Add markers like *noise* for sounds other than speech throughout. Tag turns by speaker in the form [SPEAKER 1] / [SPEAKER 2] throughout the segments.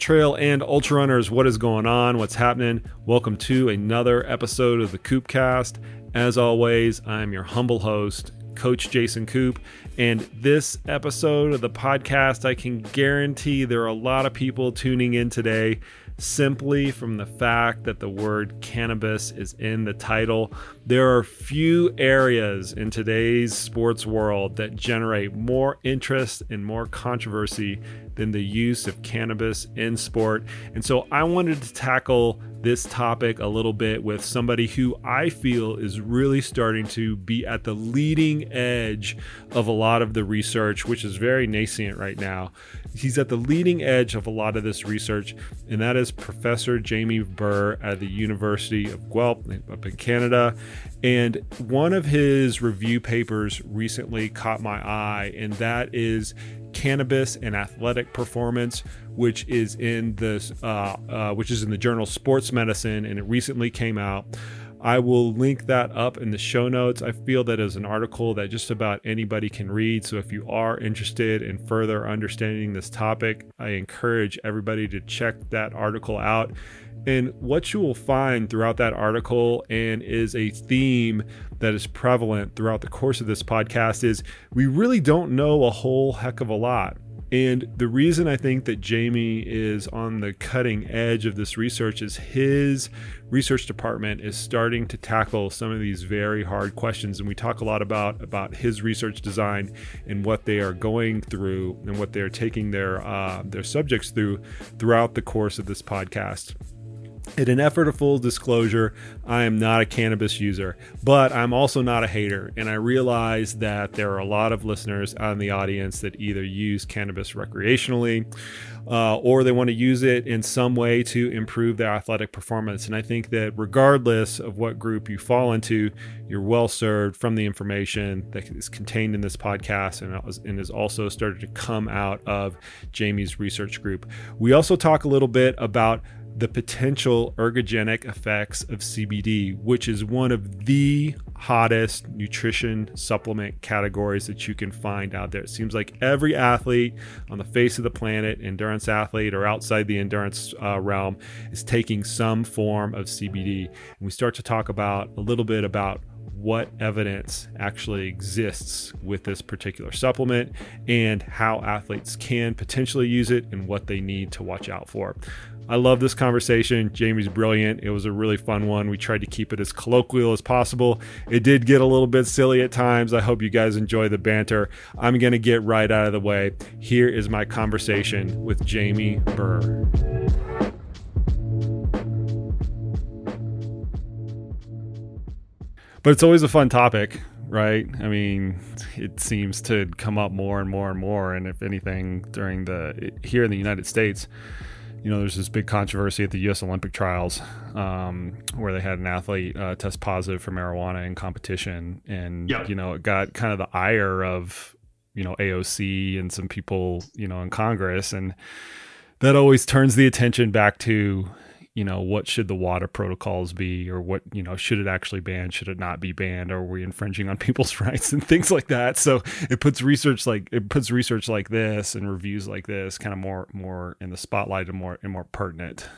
[SPEAKER 1] trail and ultra runners, what is going on? What's happening? Welcome to another episode of the KoopCast. As always, I'm your humble host, Coach Jason Koop. And this episode of the podcast, I can guarantee there are a lot of people tuning in today simply from the fact that the word cannabis is in the title. There are few areas in today's sports world that generate more interest and more controversy than the use of cannabis in sport. And so I wanted to tackle this topic a little bit with somebody who I feel is really starting to be at the leading edge of a lot of the research, which is very nascent right now. He's at the leading edge of a lot of this research, and that is Professor Jamie Burr at the University of Guelph up in Canada. And one of his review papers recently caught my eye, and that is cannabis and athletic performance, which is in this, uh, uh, which is in the journal Sports Medicine, and it recently came out. I will link that up in the show notes. I feel that is an article that just about anybody can read. So if you are interested in further understanding this topic, I encourage everybody to check that article out. And what you will find throughout that article and is a theme that is prevalent throughout the course of this podcast is we really don't know a whole heck of a lot. And the reason I think that Jamie is on the cutting edge of this research is his research department is starting to tackle some of these very hard questions. And we talk a lot about about his research design and what they are going through and what they are taking their uh, their subjects through throughout the course of this podcast. In an effort of full disclosure, I am not a cannabis user, but I'm also not a hater. And I realize that there are a lot of listeners on the audience that either use cannabis recreationally uh, or they want to use it in some way to improve their athletic performance. And I think that regardless of what group you fall into, you're well served from the information that is contained in this podcast and, and is also started to come out of Jamie's research group. We also talk a little bit about the potential ergogenic effects of CBD, which is one of the hottest nutrition supplement categories that you can find out there. It seems like every athlete on the face of the planet, endurance athlete or outside the endurance uh, realm, is taking some form of CBD. And we start to talk about a little bit about what evidence actually exists with this particular supplement and how athletes can potentially use it and what they need to watch out for. I love this conversation. Jamie's brilliant. It was a really fun one. We tried to keep it as colloquial as possible. It did get a little bit silly at times. I hope you guys enjoy the banter. I'm going to get right out of the way. Here is my conversation with Jamie Burr. But it's always a fun topic, right? I mean, it seems to come up more and more and more. And if anything, during the here in the United States, you know, there's this big controversy at the U.S. Olympic trials um, where they had an athlete uh, test positive for marijuana in competition, and yep. you know, it got kind of the ire of you know AOC and some people you know in Congress, and that always turns the attention back to you know what should the WADA protocols be or what you know should it actually ban should it not be banned? Are we infringing on *laughs* people's rights and things like that? So it puts research like it puts research like this and reviews like this kind of more more in the spotlight and more and more pertinent.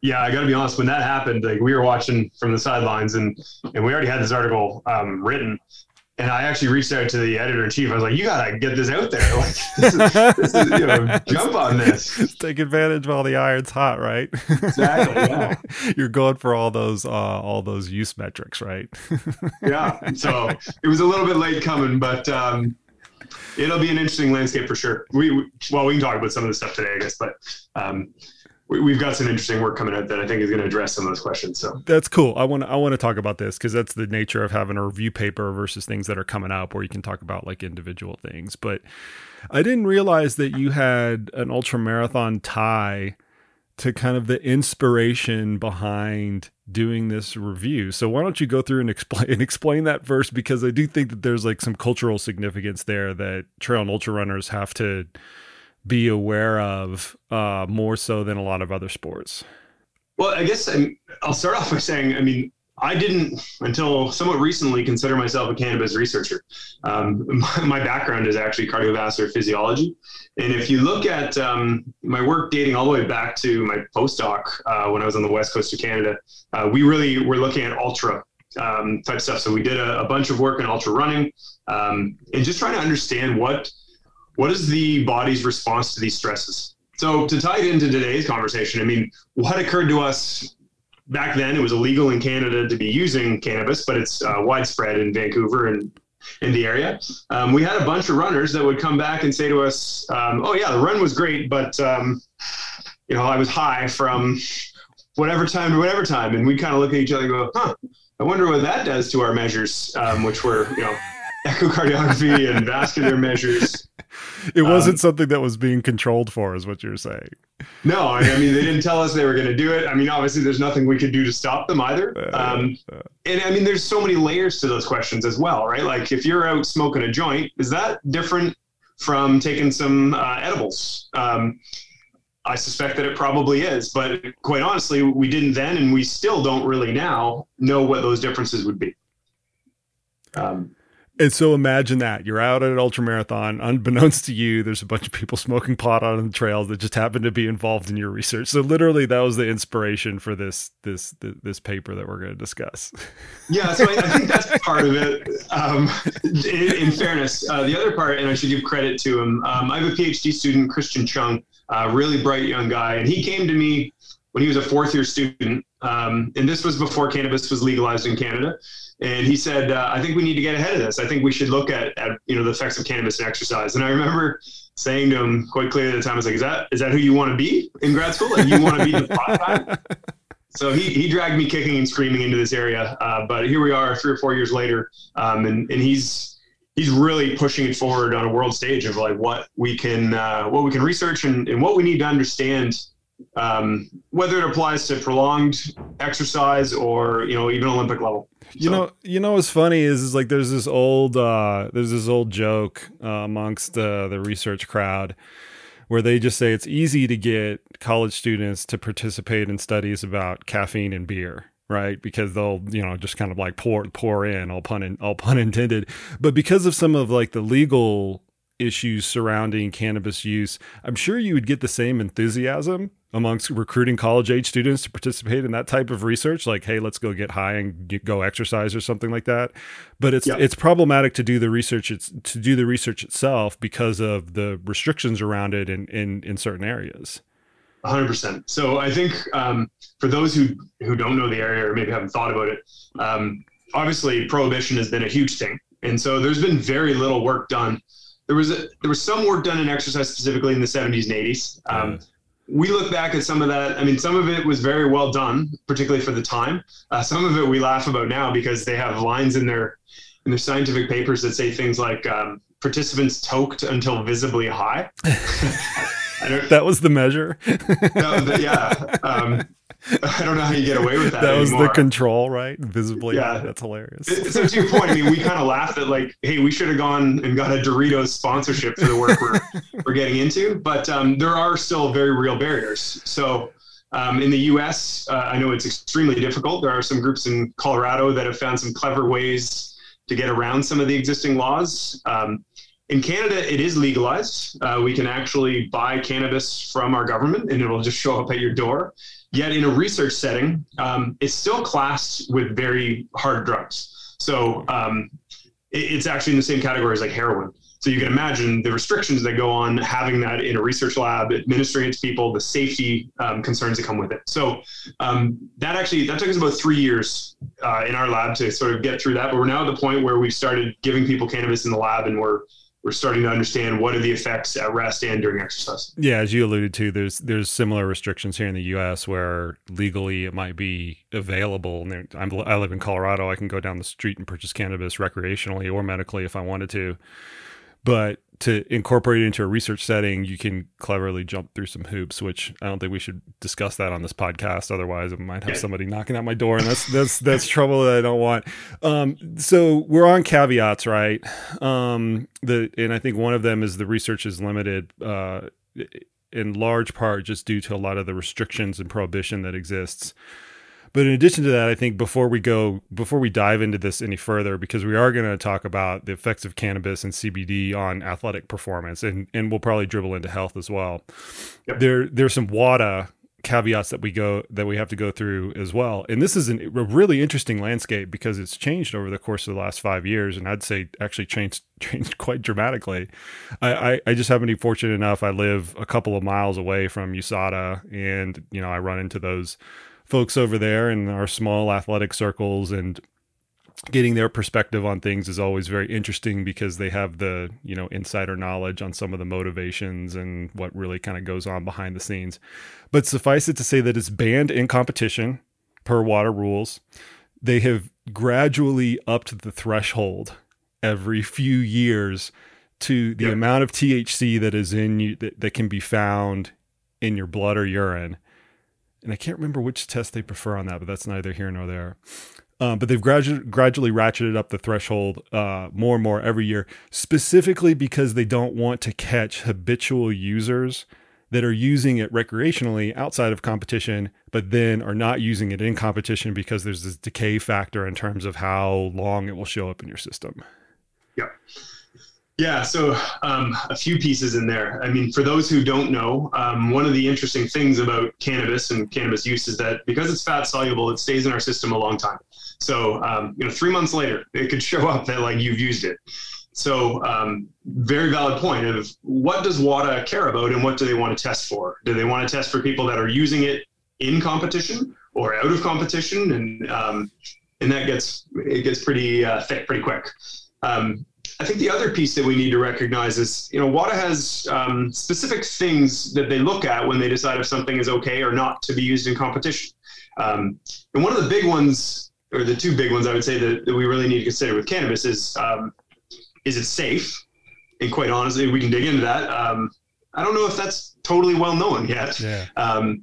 [SPEAKER 2] Yeah i gotta be honest when that happened like we were watching from the sidelines and and we already had this article um, written and I actually reached out to the editor in chief. I was like, "You gotta get this out there. *laughs* Like, this is, this is, you know, *laughs* jump on this.
[SPEAKER 1] Take advantage while the iron's hot, right?
[SPEAKER 2] Exactly. Yeah. *laughs*
[SPEAKER 1] You're going for all those uh, all those use metrics, right?
[SPEAKER 2] yeah. So it was a little bit late coming, but um, it'll be an interesting landscape for sure. We, we well, we can talk about some of the stuff today, I guess, but um, we, have got some interesting work coming out that I think is going to address some of those questions. So
[SPEAKER 1] that's cool. I want to, I want to talk about this because that's the nature of having a review paper versus things that are coming up where you can talk about like individual things. But I didn't realize that you had an ultra marathon tie to kind of the inspiration behind doing this review. So why don't you go through and explain and explain that first because I do think that there's like some cultural significance there that trail and ultra runners have to be aware of uh, more so than a lot of other sports?
[SPEAKER 2] Well, I guess i will start off by saying, I mean, I didn't until somewhat recently consider myself a cannabis researcher. Um, my, my, background is actually cardiovascular physiology. And if you look at um, my work dating all the way back to my postdoc uh, when I was on the west coast of Canada, uh, we really were looking at ultra um, type stuff. So we did a, a, bunch of work in ultra running um, and just trying to understand what what is the body's response to these stresses. So to tie it into today's conversation, I mean, what occurred to us back then? It was illegal in Canada to be using cannabis, but it's uh, widespread in Vancouver and in the area. Um, we had a bunch of runners that would come back and say to us, um, "Oh yeah, the run was great, but um, you know I was high from whatever time to whatever time," and we kind of look at each other and go, "Huh." I wonder what that does to our measures, um, which were, you know, *laughs* echocardiography and vascular measures.
[SPEAKER 1] It wasn't um, something that was being controlled for, is what you're saying.
[SPEAKER 2] No, I mean they didn't tell us they were going to do it. I mean, obviously, there's nothing we could do to stop them either. Um, and I mean, there's so many layers to those questions as well, right? Like, if you're out smoking a joint, is that different from taking some uh, edibles? Um, I suspect that it probably is, but quite honestly, we didn't then, and we still don't really now know what those differences would be.
[SPEAKER 1] Um, and so imagine that you're out at an ultra marathon, unbeknownst to you, there's a bunch of people smoking pot on the trails that just happen to be involved in your research. So literally, that was the inspiration for this this this paper that we're going to discuss. *laughs*
[SPEAKER 2] Yeah, so I, I think that's part of it. Um, in, in, fairness, uh, the other part, and I should give credit to him. Um, I have a PhD student, Christian Chung, uh, really bright young guy, and he came to me when he was a fourth year student, um, and this was before cannabis was legalized in Canada. And he said, uh, "I think we need to get ahead of this. I think we should look at, at you know the effects of cannabis and exercise." And I remember saying to him quite clearly at the time, "I was like, is that is that who you want to be in grad school? Like you want to be the pot guy?" *laughs* So he, he dragged me kicking and screaming into this area. Uh, but here we are, three or four years later, um, and and he's he's really pushing it forward on a world stage of like what we can uh, what we can research and, and what we need to understand um, whether it applies to prolonged exercise or you know even Olympic level.
[SPEAKER 1] You so. know, you know what's funny is, is like there's this old uh, there's this old joke uh, amongst uh, the research crowd where they just say it's easy to get college students to participate in studies about caffeine and beer right? Because they'll, you know, just kind of like pour pour in, all pun in, all pun *laughs* intended. But because of some of like the legal issues surrounding cannabis use, I'm sure you would get the same enthusiasm amongst recruiting college age students to participate in that type of research like hey let's go get high and get, go exercise or something like that. But it's it's problematic to do the research it's to do the research itself because of the restrictions around it in in, in certain areas.
[SPEAKER 2] 100% so i think um, for those who who don't know the area or maybe haven't thought about it um, obviously prohibition has been a huge thing. And so there's been very little work done. There was a, there was some work done in exercise specifically in the 70s and 80s um, we look back at some of that. I mean, some of it was very well done, particularly for the time. Uh, some of it we laugh about now because they have lines in their in their scientific papers that say things like um, participants toked until visibly high. *laughs*
[SPEAKER 1] that was the measure.
[SPEAKER 2] the, yeah. Um, I don't know how you get away with that.
[SPEAKER 1] That
[SPEAKER 2] was
[SPEAKER 1] the control, right? Visibly. Yeah. That's hilarious.
[SPEAKER 2] So to your point, I mean, we kind of laughed at like, hey, we should have gone and got a Doritos sponsorship for the work we're, *laughs* we're getting into. But um, there are still very real barriers. So um, in the US, uh, I know it's extremely difficult. There are some groups in Colorado that have found some clever ways to get around some of the existing laws. Um, in Canada, it is legalized. Uh, we can actually buy cannabis from our government and it'll just show up at your door. Yet in a research setting, um, it's still classed with very hard drugs. So um, it, it's actually in the same category as like heroin. So you can imagine the restrictions that go on having that in a research lab, administering it to people, the safety um, concerns that come with it. So um, that actually that took us about three years uh, in our lab to sort of get through that. But we're now at the point where we've started giving people cannabis in the lab, and we're we're starting to understand what are the effects at rest and during exercise.
[SPEAKER 1] Yeah, as you alluded to, there's there's similar restrictions here in the U.S. where legally it might be available. And I'm, I live in Colorado. I can go down the street and purchase cannabis recreationally or medically if I wanted to. But to incorporate it into a research setting, you can cleverly jump through some hoops, which I don't think we should discuss that on this podcast. Otherwise, I might have somebody knocking at my door, and that's that's that's trouble that I don't want. Um, so we're on caveats, right? Um, the and I think one of them is the research is limited. Uh, in large part just due to a lot of the restrictions and prohibition that exists But in addition to that, I think before we go, before we dive into this any further, because we are going to talk about the effects of cannabis and CBD on athletic performance, and and we'll probably dribble into health as well. Yep. There there's some WADA caveats that we go that we have to go through as well. And this is an, a really interesting landscape because it's changed over the course of the last five years, and I'd say actually changed *laughs* changed quite dramatically. I, I, I just happen to be fortunate enough. I live a couple of miles away from USADA, and you know I run into those folks over there in our small athletic circles and getting their perspective on things is always very interesting because they have the you know insider knowledge on some of the motivations and what really kind of goes on behind the scenes. But suffice it to say that it's banned in competition per WADA rules. They have gradually upped the threshold every few years to the yep. amount of THC that is in you that, that can be found in your blood or urine and I can't remember which test they prefer on that, but that's neither here nor there. Um, but they've gradu- gradually ratcheted up the threshold uh, more and more every year, specifically because they don't want to catch habitual users that are using it recreationally outside of competition, but then are not using it in competition because there's this decay factor in terms of how long it will show up in your system.
[SPEAKER 2] Yeah. Yeah, so um, a few pieces in there. I mean, for those who don't know, um, one of the interesting things about cannabis and cannabis use is that because it's fat soluble, it stays in our system a long time. So, um, you know, three months later, it could show up that like you've used it. So, um, very valid point of what does WADA care about and what do they want to test for? Do they want to test for people that are using it in competition or out of competition? And um, and that gets it gets pretty uh, thick pretty quick. Um, I think the other piece that we need to recognize is, you know, WADA has um, specific things that they look at when they decide if something is okay or not to be used in competition. Um, and one of the big ones or the two big ones I would say that, that we really need to consider with cannabis is um, is it safe? And quite honestly, we can dig into that. Um, I don't know if that's totally well known yet. Yeah. Um,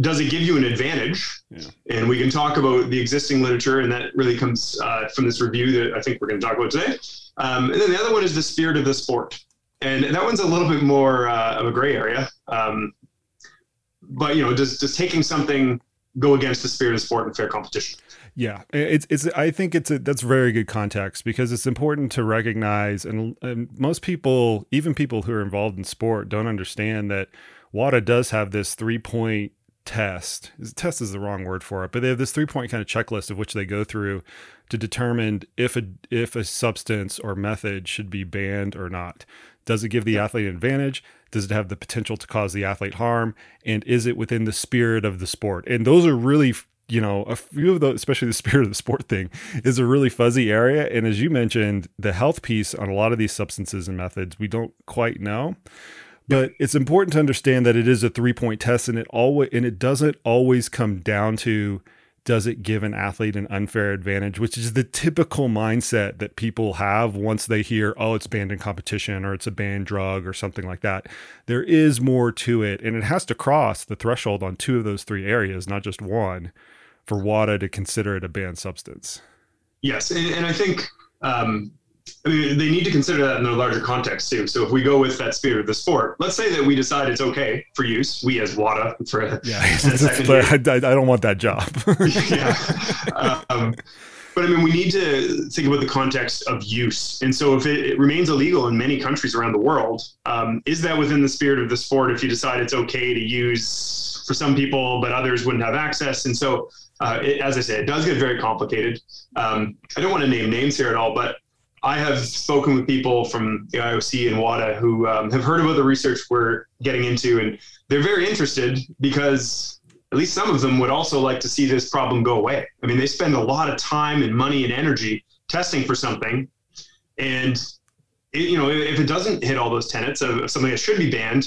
[SPEAKER 2] does it give you an advantage? Yeah. And we can talk about the existing literature, and that really comes uh, from this review that I think we're going to talk about today. Um, and then the other one is the spirit of the sport, and that one's a little bit more uh, of a gray area. Um, but you know, does does taking something go against the spirit of sport and fair competition?
[SPEAKER 1] Yeah, it's it's. I think it's a, that's very good context because it's important to recognize, and, and most people, even people who are involved in sport, don't understand that WADA does have this three point test. Test is the wrong word for it, but they have this three point kind of checklist of which they go through to determine if a if a substance or method should be banned or not. Does it give the athlete an advantage? Does it have the potential to cause the athlete harm? And is it within the spirit of the sport? And those are really you know, a few of those, especially the *laughs* spirit of the sport thing, is a really fuzzy area. And as you mentioned, the health piece on a lot of these substances and methods, we don't quite know. But it's important to understand that it is a three point test, and it always and it doesn't always come down to does it give an athlete an unfair advantage, which is the typical mindset that people have once they hear, oh, it's banned in competition or it's a banned drug or something like that. There is more to it, and it has to cross the threshold on two of those three areas, not just one for WADA to consider it a banned substance.
[SPEAKER 2] Yes, and, and I think um, I mean, they need to consider that in a larger context too. So if we go with that spirit of the sport, let's say that we decide it's okay for use, we as WADA for
[SPEAKER 1] yeah, *laughs* *laughs* I, I, don't want that job. *laughs*
[SPEAKER 2] yeah. Um, but I mean, we need to think about the context of use. And so if it, it remains illegal in many countries around the world, um, is that within the spirit of the sport if you decide it's okay to use for some people, but others wouldn't have access? And so uh, it, as I say, it does get very complicated. Um, I don't want to name names here at all, but I have spoken with people from the IOC and WADA who um, have heard about the research we're getting into, and they're very interested because at least some of them would also like to see this problem go away. I mean, they spend a lot of time and money and energy testing for something, and it, you know, if it doesn't hit all those tenets of something that should be banned,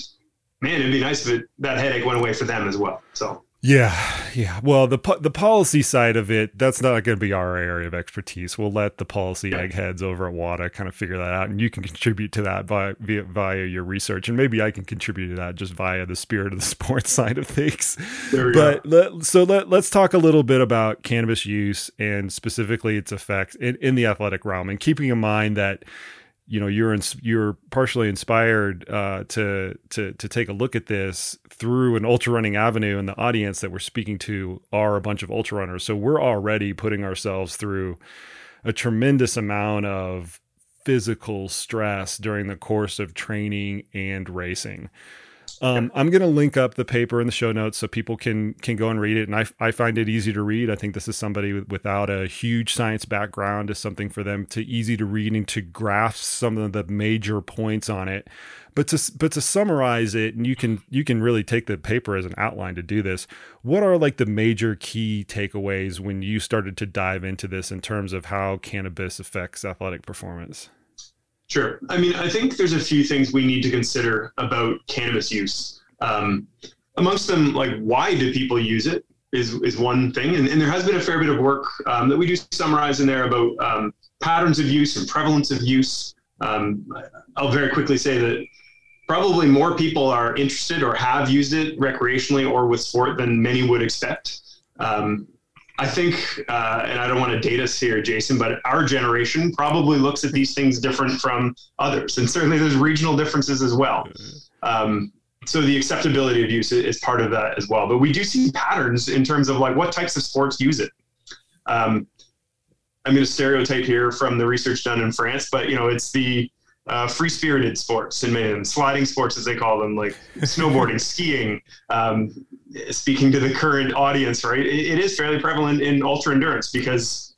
[SPEAKER 2] man, it'd be nice if it, that headache went away for them as well. So.
[SPEAKER 1] Yeah, yeah. Well, the the policy side of it, that's not going to be our area of expertise. We'll let the policy eggheads over at WADA kind of figure that out, and you can contribute to that by via, via your research, and maybe I can contribute to that just via the spirit of the *laughs* sports side of things. but let, so let let's talk a little bit about cannabis use and specifically its effects in, in the athletic realm, and keeping in mind that you know you're you're partially inspired uh, to to to take a look at this through an ultra running avenue, and the audience that we're speaking to are a bunch of ultra runners. So we're already putting ourselves through a tremendous amount of physical stress during the course of training and racing. Um, I'm going to link up the paper in the show notes so people can can go and read it. And I, I find it easy to read. I think this is somebody without a huge science background is something for them to easy to read and to grasp some of the major points on it. But to but to summarize it, and you can you can really take the paper as an outline to do this. What are like the major key takeaways when you started to dive into this in terms of how cannabis affects athletic performance?
[SPEAKER 2] Sure. I mean, I think there's a few things we need to consider about cannabis use. Um, amongst them, like why do people use it is is one thing, and, and there has been a fair bit of work um, that we do summarize in there about um, patterns of use and prevalence of use. Um, I'll very quickly say that probably more people are interested or have used it recreationally or with sport than many would expect. Um, I think, uh, and I don't want to date us here, Jason, but our generation probably looks at these things different from others, and certainly there's regional differences as well. Um, so the acceptability of use is part of that as well. But we do see patterns in terms of like what types of sports use it. Um, I'm going to stereotype here from the research done in France, but you know it's the uh, free spirited sports and man, sliding sports as they call them, like *laughs* snowboarding, skiing. Um, speaking to the current audience, right? It, it is fairly prevalent in ultra endurance because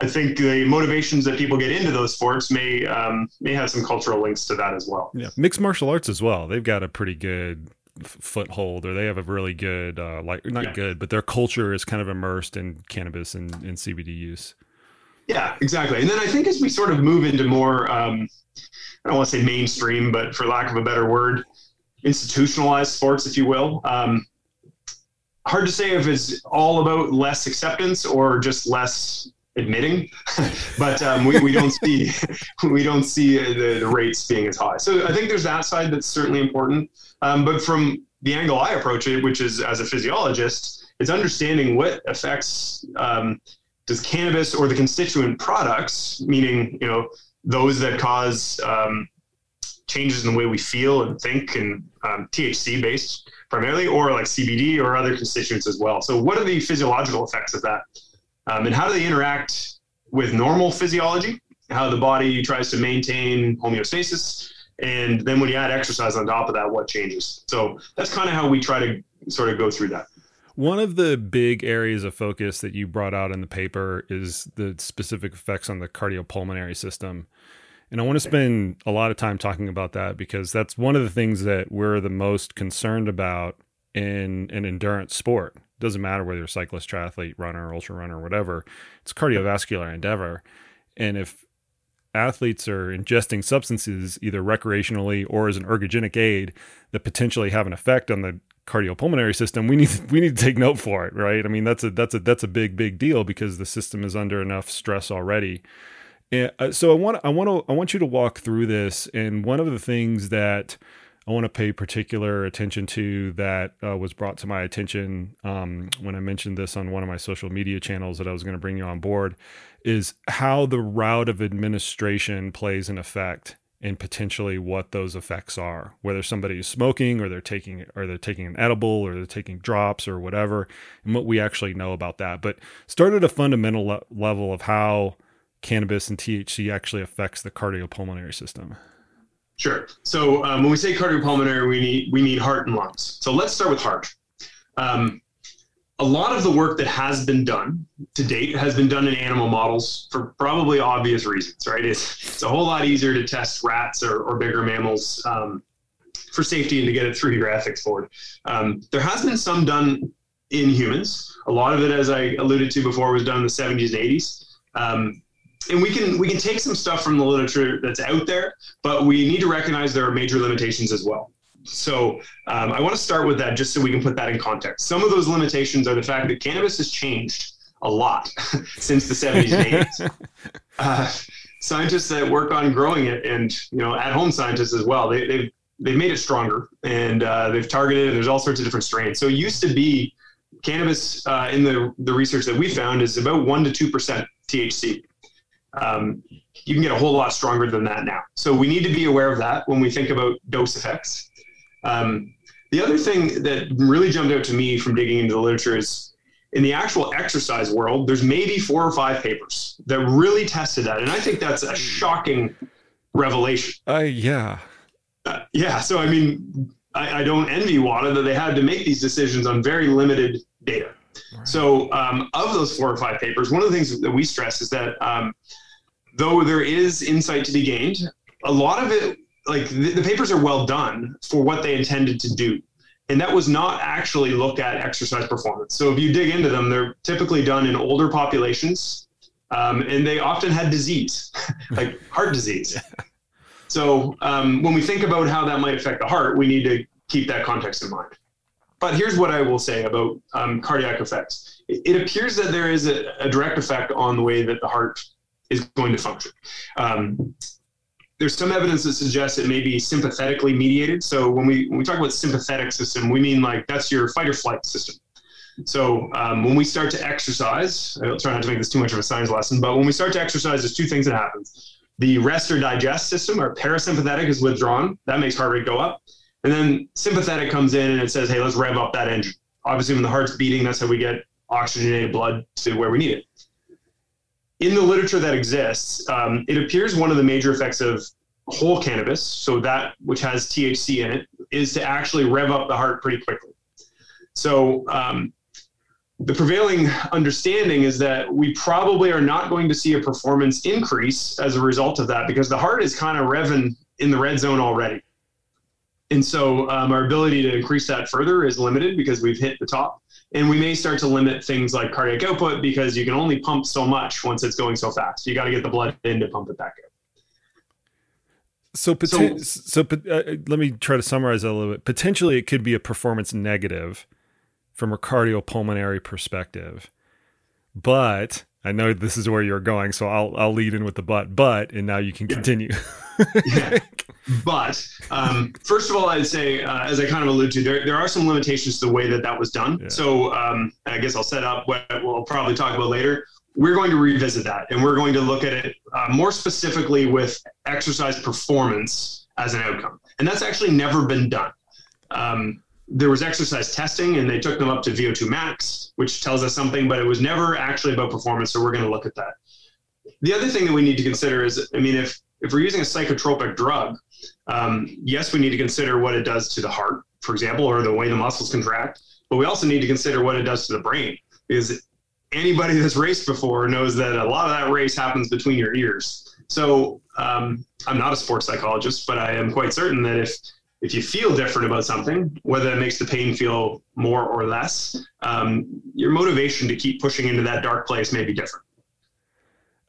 [SPEAKER 2] I think the motivations that people get into those sports may um, may have some cultural links to that as well.
[SPEAKER 1] Yeah, mixed martial arts as well. They've got a pretty good foothold or they have a really good uh like not yeah. good but their culture is kind of immersed in cannabis and, and cbd use
[SPEAKER 2] yeah exactly and then i think as we sort of move into more um I don't want to say mainstream, but for lack of a better word, institutionalized sports, if you will. Um, hard to say if it's all about less acceptance or just less admitting, *laughs* but um, we, we don't see *laughs* we don't see the, the, rates being as high. So I think there's that side that's certainly important. Um, but from the angle I approach it, which is as a physiologist, it's understanding what effects um, does cannabis or the constituent products, meaning you know those that cause um, changes in the way we feel and think and um, THC based primarily, or like CBD or other constituents as well. So, what are the physiological effects of that? Um, and how do they interact with normal physiology? How the body tries to maintain homeostasis. And then when you add exercise on top of that, what changes? So, that's kind of how we try to sort of go through that.
[SPEAKER 1] One of the big areas of focus that you brought out in the paper is the specific effects on the cardiopulmonary system. And I want to spend a lot of time talking about that because that's one of the things that we're the most concerned about in an endurance sport. It doesn't matter whether you're a cyclist, triathlete, runner, ultra runner, whatever. It's cardiovascular endeavor. And if athletes are ingesting substances either recreationally or as an ergogenic aid that potentially have an effect on the cardiopulmonary system we need we need to take note for it right i mean that's a that's a that's a big big deal because the system is under enough stress already and uh, so i want i want to i want you to walk through this and one of the things that i want to pay particular attention to that uh, was brought to my attention um, when i mentioned this on one of my social media channels that i was going to bring you on board is how the route of administration plays an effect and potentially what those effects are. Whether somebody is smoking or they're taking or they're taking an edible or they're taking drops or whatever and what we actually know about that. But start at a fundamental le- level of how cannabis and THC actually affects the cardiopulmonary system
[SPEAKER 2] sure so um, when we say cardiopulmonary we need we need heart and lungs so let's start with heart um, a lot of the work that has been done to date has been done in animal models for probably obvious reasons, right? It's, it's a whole lot easier to test rats or, or bigger mammals um, for safety and to get it through your ethics board. Um, there has been some done in humans. A lot of it, as I alluded to before, was done in the 70s and 80s. And we can we can take some stuff from the literature that's out there, but we need to recognize there are major limitations as well. So um, I want to start with that just so we can put that in context. Some of those limitations are the fact that cannabis has changed a lot *laughs* since the 70s and 80s. *laughs* Uh, scientists that work on growing it and you know at-home scientists as well, they, they've, they've made it stronger and uh, they've targeted it. There's all sorts of different strains. So it used to be cannabis uh, in the, the research that we found is about one to two percent THC. Um, you can get a whole lot stronger than that now. So we need to be aware of that when we think about dose effects. Um, the other thing that really jumped out to me from digging into the literature is in the actual exercise world, there's maybe four or five papers that really tested that. And I think that's a shocking revelation.
[SPEAKER 1] Uh, yeah.
[SPEAKER 2] Uh, yeah. So, I mean, I, I, don't envy WADA that they had to make these decisions on very limited data. Right. So, um, of those four or five papers, one of the things that we stress is that um, though there is insight to be gained, a lot of it, like the, the papers are well done for what they intended to do. And that was not actually look at exercise performance. So if you dig into them, they're typically done in older populations, um, and they often had disease, *laughs* like heart disease. So um, when we think about how that might affect the heart, we need to keep that context in mind. But here's what I will say about um, cardiac effects. It, it, appears that there is a, a, direct effect on the way that the heart is going to function. Um, there's some evidence that suggests it may be sympathetically mediated. So when we when we talk about sympathetic system, we mean like that's your fight or flight system. So um, when we start to exercise, I'll try not to make this too much of a science lesson, but when we start to exercise, there's two things that happen. The rest or digest system, our parasympathetic, is withdrawn. That makes heart rate go up. And then sympathetic comes in and it says, hey, let's rev up that engine. Obviously, when the heart's beating, that's how we get oxygenated blood to where we need it in the literature that exists, um, it appears one of the major effects of whole cannabis, so that which has THC in it, is to actually rev up the heart pretty quickly. So um, the prevailing understanding is that we probably are not going to see a performance increase as a result of that because the heart is kind of revving in the red zone already. And so um, our ability to increase that further is limited because we've hit the top and we may start to limit things like cardiac output because you can only pump so much once it's going so fast. You got to get the blood in to pump it back out.
[SPEAKER 1] So, so, so uh, let me try to summarize that a little bit. Potentially, it could be a performance negative from a cardiopulmonary perspective, but I know this is where you're going, so I'll I'll lead in with the but. But, and now you can yeah. continue.
[SPEAKER 2] yeah. *laughs* But um, first of all, I'd say, uh, as I kind of alluded to, there, there are some limitations to the way that that was done. Yeah. So um, I guess I'll set up what we'll probably talk about later. We're going to revisit that, and we're going to look at it uh, more specifically with exercise performance as an outcome, and that's actually never been done. Um, there was exercise testing, and they took them up to VO2 max, which tells us something, but it was never actually about performance. So we're going to look at that. The other thing that we need to consider is, I mean, if if we're using a psychotropic drug, um, yes, we need to consider what it does to the heart, for example, or the way the muscles contract. But we also need to consider what it does to the brain, because anybody that's raced before knows that a lot of that race happens between your ears. So um, I'm not a sports psychologist, but I am quite certain that if if you feel different about something, whether that makes the pain feel more or less, um, your motivation to keep pushing into that dark place may be different.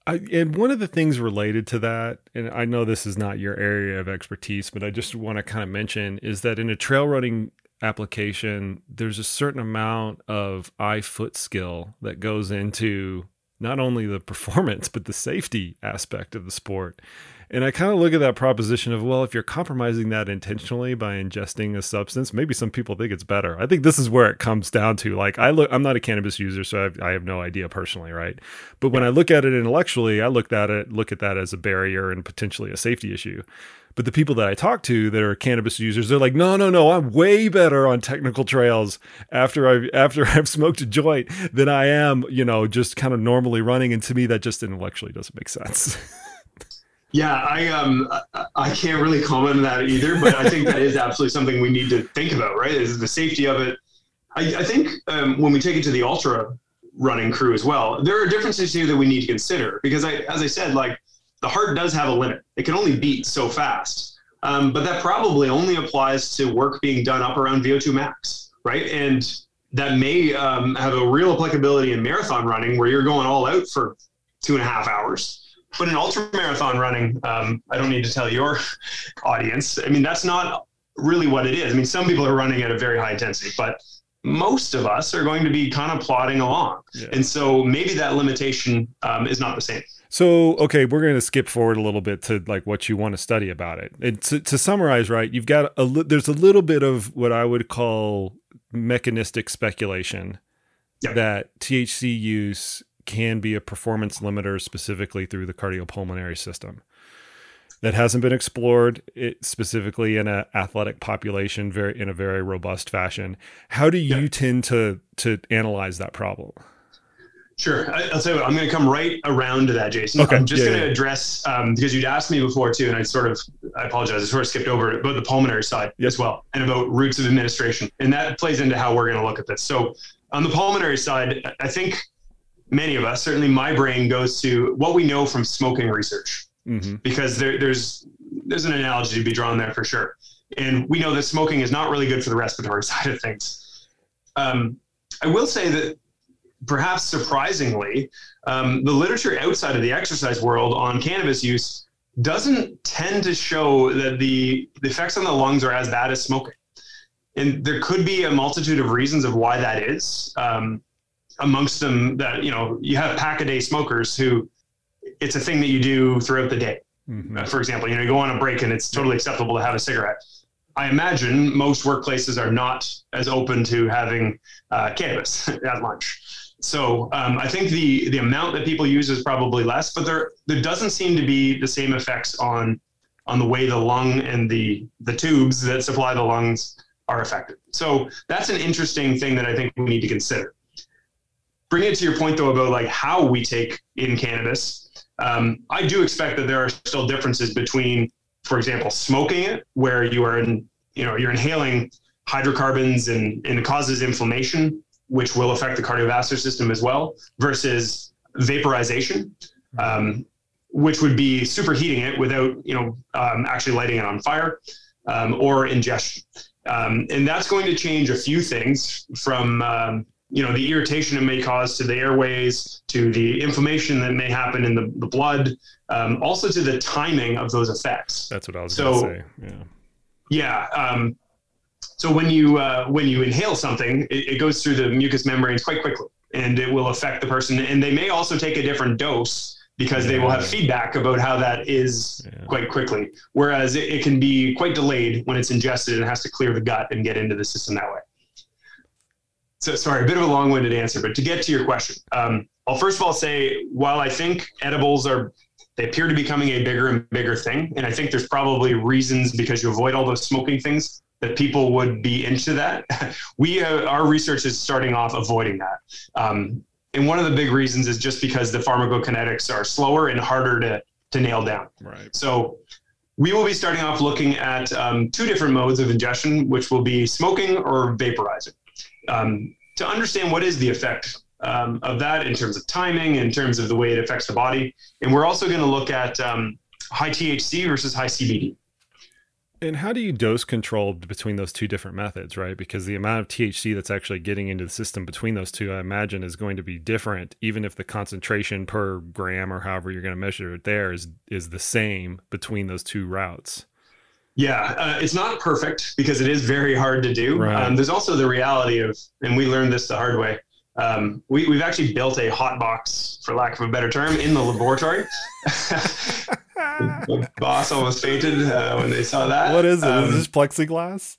[SPEAKER 1] I, and one of the things related to that, and I know this is not your area of expertise, but I just want to kind of mention is that in a trail running application, there's a certain amount of eye foot skill that goes into not only the *laughs* performance, but the safety aspect of the sport. And I kind of look at that proposition of, well, if you're compromising that intentionally by ingesting a substance, maybe some people think it's better. I think this is where it comes down to. Like, I look, I'm not a cannabis user, so I've, I have no idea personally, right? But when I look at it intellectually, I look at it, look at that as a barrier and potentially a safety issue. But the people that I talk to that are cannabis users, they're like, no, no, no, I'm way better on technical trails after I've after *laughs* I've smoked a joint than I am, you know, just kind of normally running. And to me, that just intellectually doesn't make sense. *laughs*
[SPEAKER 2] Yeah, I um I can't really comment on that either, but I think that is absolutely something we need to think about, right? Is the safety of it. I, I think um, when we take it to the ultra running crew as well, there are differences here that we need to consider because I, as I said, like the heart does have a limit; it can only beat so fast. Um, but that probably only applies to work being done up around VO2 max, right? And that may um, have a real applicability in marathon running where you're going all out for two and a half hours but in ultra marathon running, um, I don't need to tell your *laughs* audience. I mean, that's not really what it is. I mean, some people are running at a very high intensity, but most of us are going to be kind of plodding along. Yeah. And so maybe that limitation um, is not the same.
[SPEAKER 1] So, okay, we're going to skip forward a little bit to like what you want to study about it. And to, to summarize, right, you've got a there's a little bit of what I would call mechanistic speculation yeah. that THC use can be a performance limiter specifically through the cardiopulmonary system that hasn't been explored specifically in an athletic population very in a very robust fashion how do you yeah. tend to to analyze that problem
[SPEAKER 2] Sure. I, will tell you what, I'm going to come right around to that, Jason. Okay. I'm just yeah, going to yeah. address, um, because you'd asked me before too, and I sort of, I apologize, I sort of skipped over it, about the pulmonary side yep. as well, and about routes of administration. And that plays into how we're going to look at this. So on the pulmonary side, I think many of us, certainly my brain goes to what we know from smoking research, mm-hmm. because there, there's, there's an analogy to be drawn there for sure. And we know that smoking is not really good for the respiratory *laughs* side of things. Um, I will say that perhaps surprisingly, um, the literature outside of the exercise world on cannabis use doesn't tend to show that the, the effects on the lungs are as bad as smoking. And there could be a multitude of reasons of why that is. Um, amongst them, that you know, you have pack a day smokers who it's a thing that you do throughout the day. Mm-hmm. Uh, for example, you know, you go on a break and it's totally acceptable to have a cigarette. I imagine most workplaces are not as open to having uh, cannabis *laughs* at lunch. So um, I think the the amount that people use is probably less, but there there doesn't seem to be the same effects on on the way the lung and the the tubes that supply the lungs are affected. So that's an interesting thing that I think we need to consider. Bring it to your point though about like how we take in cannabis. Um, I do expect that there are still differences between, for example, smoking it, where you are in, you know, you're inhaling hydrocarbons and, and it causes inflammation which will affect the cardiovascular system as well, versus vaporization, um, which would be superheating it without you know um, actually lighting it on fire, um, or ingestion. Um, and that's going to change a few things from um, you know the irritation it may cause to the airways, to the inflammation that may happen in the, the blood, um, also to the timing of those effects.
[SPEAKER 1] That's what I was so, going to say.
[SPEAKER 2] Yeah. Yeah. So when you uh, when you inhale something, it, it, goes through the mucous membranes quite quickly, and it will affect the person. And they may also take a different dose because yeah. they will have feedback about how that is yeah. quite quickly. Whereas it, it, can be quite delayed when it's ingested and has to clear the gut and get into the system that way. So sorry, a bit of a long-winded answer, but to get to your question, um, I'll first of all say while I think edibles are they appear to be becoming a bigger and bigger thing, and I think there's probably reasons because you avoid all those smoking things that people would be into that. *laughs* we uh, our research is starting off avoiding that. Um, and one of the big reasons is just because the pharmacokinetics are slower and harder to to nail down.
[SPEAKER 1] Right.
[SPEAKER 2] So we will be starting off looking at um, two different modes of ingestion, which will be smoking or vaporizing, um, to understand what is the effect um, of that in terms of timing, in terms of the way it affects the body. And we're also going to look at um, high THC versus high CBD.
[SPEAKER 1] And how do you dose control between those two different methods, right? Because the amount of THC that's actually getting into the system between those two, I imagine, is going to be different, even if the concentration per gram or however you're going to measure it there is is the same between those two routes.
[SPEAKER 2] Yeah, uh, it's not perfect because it is very hard to do. Right. Um, there's also the reality of, and we learned this the hard way. Um, we, we've actually built a hot box, for lack of a better term, in the laboratory. *laughs* the boss almost fainted uh, when they saw that.
[SPEAKER 1] What is it? Um, is this plexiglass?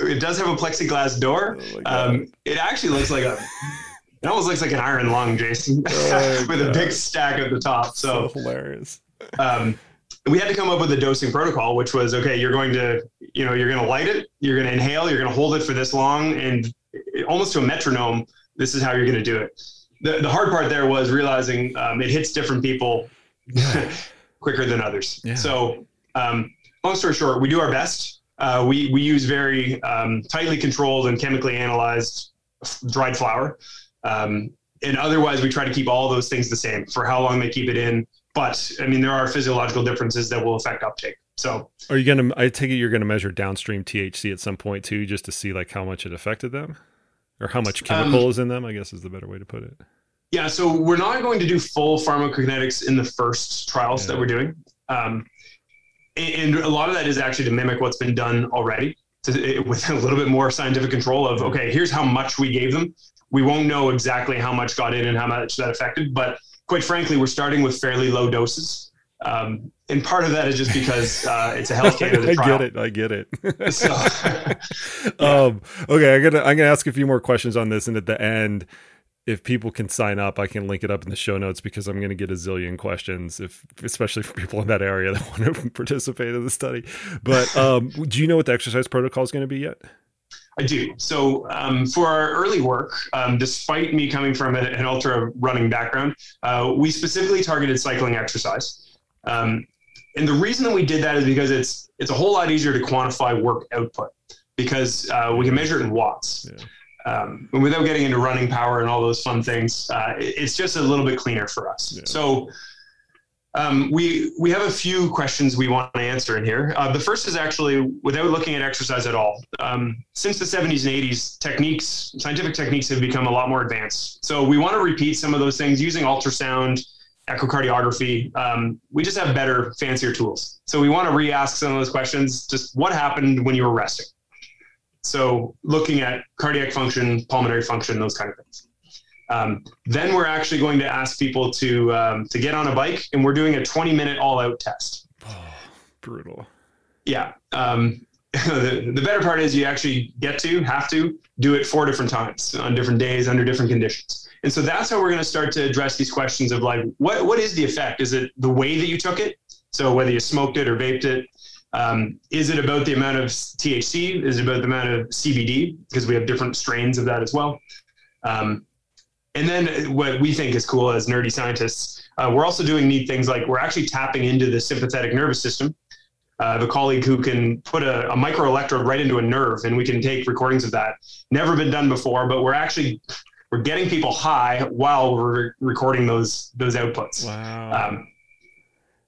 [SPEAKER 2] It does have a plexiglass door. Oh um, it actually looks like a. It almost looks like an iron lung, Jason, oh *laughs* with God. a big stack at the top. So,
[SPEAKER 1] so hilarious.
[SPEAKER 2] Um, we had to come up with a dosing protocol, which was okay. You're going to, you know, you're going to light it. You're going to inhale. You're going to hold it for this long, and almost to a metronome this is how you're going to do it. The, the hard part there was realizing um, it hits different people *laughs* quicker than others. Yeah. So, um, long story short, we do our best. Uh, we, we use very um, tightly controlled and chemically analyzed dried flower. Um, and otherwise, we try to keep all those things the same for how long they keep it in. But I mean, there are physiological differences that will affect uptake. So,
[SPEAKER 1] are you going to? I take it you're going to measure downstream THC at some point too, just to see like how much it affected them or how much chemical um, is in them i guess is the better way to put it
[SPEAKER 2] yeah so we're not going to do full pharmacokinetics in the first trials yeah. that we're doing um, and a lot of that is actually to mimic what's been done already to, with a little bit more scientific control of okay here's how much we gave them we won't know exactly how much got in and how much that affected but quite frankly we're starting with fairly low doses um, and part of that is just because uh, it's a health *laughs* Canada
[SPEAKER 1] trial. I get it. I get it. *laughs* so, yeah. *laughs* um, okay, I'm gonna I'm gonna ask a few more questions on this, and at the end, if people can sign up, I can link it up in the show notes because I'm going to get a zillion questions, if especially for people in that area that want to participate in the study. But um, do you know what the exercise protocol is going to be yet?
[SPEAKER 2] I do. So um, for our early work, um, despite me coming from a, an ultra running background, uh, we specifically targeted cycling exercise. Um, and the reason that we did that is because it's it's a whole lot easier to quantify work output because uh, we can measure it in watts. Yeah um, without getting into running power and all those fun things, uh, it's just a little bit cleaner for us. Yeah. So um, we we have a few questions we want to answer in here. Uh, the first is actually without looking at exercise at all. Um, since the 70s and 80s, techniques, scientific techniques have become a lot more advanced. So we want to repeat some of those things using ultrasound, echocardiography. Um, we just have better, fancier tools. So we want to re-ask some of those questions. Just what happened when you were resting? So looking at cardiac function, pulmonary function, those kind of things. Um, then we're actually going to ask people to um, to get on a bike, and we're doing a 20 minute all out test.
[SPEAKER 1] Oh, *sighs* brutal.
[SPEAKER 2] Yeah. Um, *laughs* the, the better part is you actually get to have to do it four different times on different days under different conditions. And so that's how we're going to start to address these questions of like, what what is the effect? Is it the way that you took it? So whether you smoked it or vaped it, um, is it about the amount of THC? Is it about the amount of CBD? Because we have different strains of that as well. Um, and then what we think is cool as nerdy scientists, uh, we're also doing neat things like we're actually tapping into the sympathetic nervous system. Uh, I have a colleague who can put a, a microelectrode right into a nerve, and we can take recordings of that. Never been done before, but we're actually we're getting people high while we're recording those those outputs.
[SPEAKER 1] Wow. Um,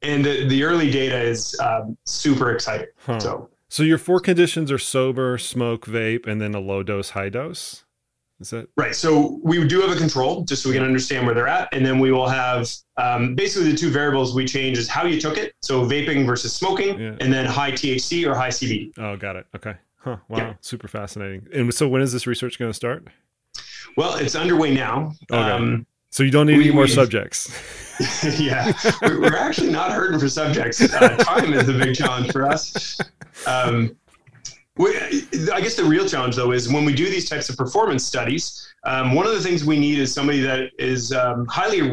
[SPEAKER 2] and the, the early data is um, super exciting. Huh. So,
[SPEAKER 1] so your four conditions are sober, smoke, vape, and then a low dose, high dose. Is that
[SPEAKER 2] right? So we do have a control just so we can understand where they're at, and then we will have um, basically the two variables we change is how you took it. So vaping versus smoking, yeah. and then high THC or high CBD.
[SPEAKER 1] Oh, got it. Okay. Huh. Wow. Yeah. Super fascinating. And so when is this research going to start?
[SPEAKER 2] Well, it's underway now.
[SPEAKER 1] Okay. Um, so you don't need we, any more we, subjects. *laughs* *laughs*
[SPEAKER 2] yeah, we're, actually not hurting for subjects. Uh, time is a big challenge for us. Um, I guess the real challenge, though, is when we do these types of performance studies. Um, one of the things we need is somebody that is um, highly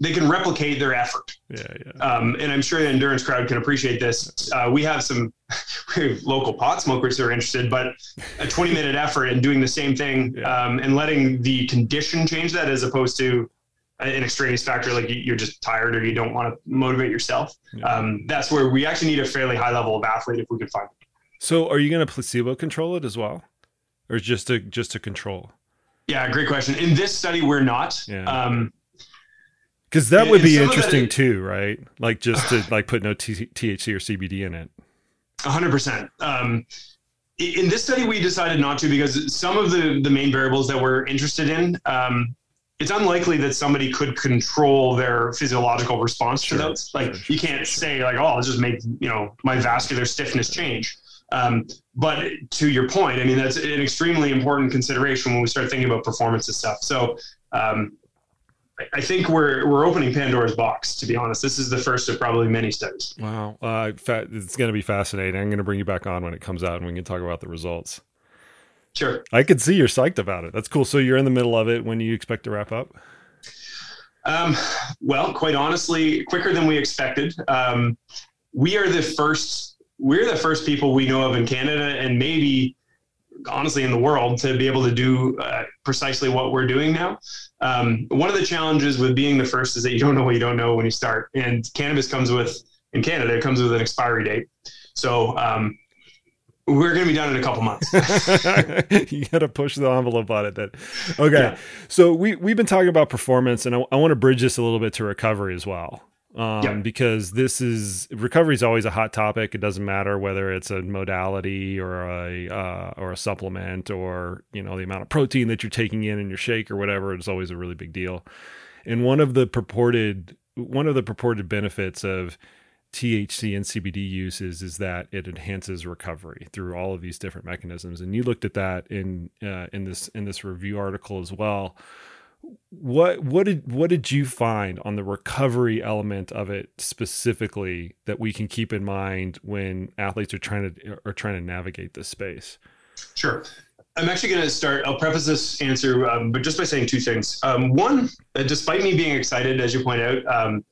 [SPEAKER 2] they can replicate their effort.
[SPEAKER 1] Yeah, yeah.
[SPEAKER 2] Um, and I'm sure the endurance crowd can appreciate this. Uh, we have some *laughs* we have local pot smokers who are interested, but a 20 minute effort and doing the same thing yeah. um, and letting the condition change that as opposed to an extraneous factor like you're just tired or you don't want to motivate yourself. Yeah. Um, that's where we actually need a fairly high level of athlete if we could find. It.
[SPEAKER 1] So, are you going to placebo control it as well, or just to just to control?
[SPEAKER 2] Yeah, great question. In this study, we're not.
[SPEAKER 1] Yeah. Um, because that would be interesting that, too, right? Like just to like put no T- THC or CBD in it.
[SPEAKER 2] hundred percent. Um, in this study, we decided not to because some of the the main variables that we're interested in, um, it's unlikely that somebody could control their physiological response sure, to those. Like sure, you can't sure. say like, oh, I'll just make you know my vascular stiffness change. Um, but to your point, I mean that's an extremely important consideration when we start thinking about performance and stuff. So um, I think we're we're opening Pandora's box. To be honest, this is the first of probably many studies.
[SPEAKER 1] Wow, uh, it's going to be fascinating. I'm going to bring you back on when it comes out, and we can talk about the results.
[SPEAKER 2] Sure.
[SPEAKER 1] I could see you're psyched about it. That's cool. So you're in the middle of it. When do you expect to wrap up?
[SPEAKER 2] Um, well, quite honestly, quicker than we expected. Um, we are the first. We're the first people we know of in Canada, and maybe honestly in the world to be able to do uh, precisely what we're doing now. Um, one of the challenges with being the first is that you don't know what you don't know when you start. And cannabis comes with, in Canada, it comes with an expiry date. So um, we're going to be done in a couple months. *laughs*
[SPEAKER 1] you got to push the envelope on it. Then, okay. Yeah. So we we've been talking about performance, and I, I want to bridge this a little bit to recovery as well um, yep. because this is recovery is always a hot topic. It doesn't matter whether it's a modality or a uh, or a supplement or you know the amount of protein that you're taking in in your shake or whatever. It's always a really big deal. And one of the purported one of the purported benefits of THC and CBD uses is that it enhances recovery through all of these different mechanisms. And you looked at that in uh, in this in this review article as well what what did what did you find on the recovery element of it specifically that we can keep in mind when athletes are trying to are trying to navigate this space?
[SPEAKER 2] Sure. I'm actually going to start. I'll preface this answer, um, but just by saying two things. Um, one, uh, despite me being excited, as you point out, um,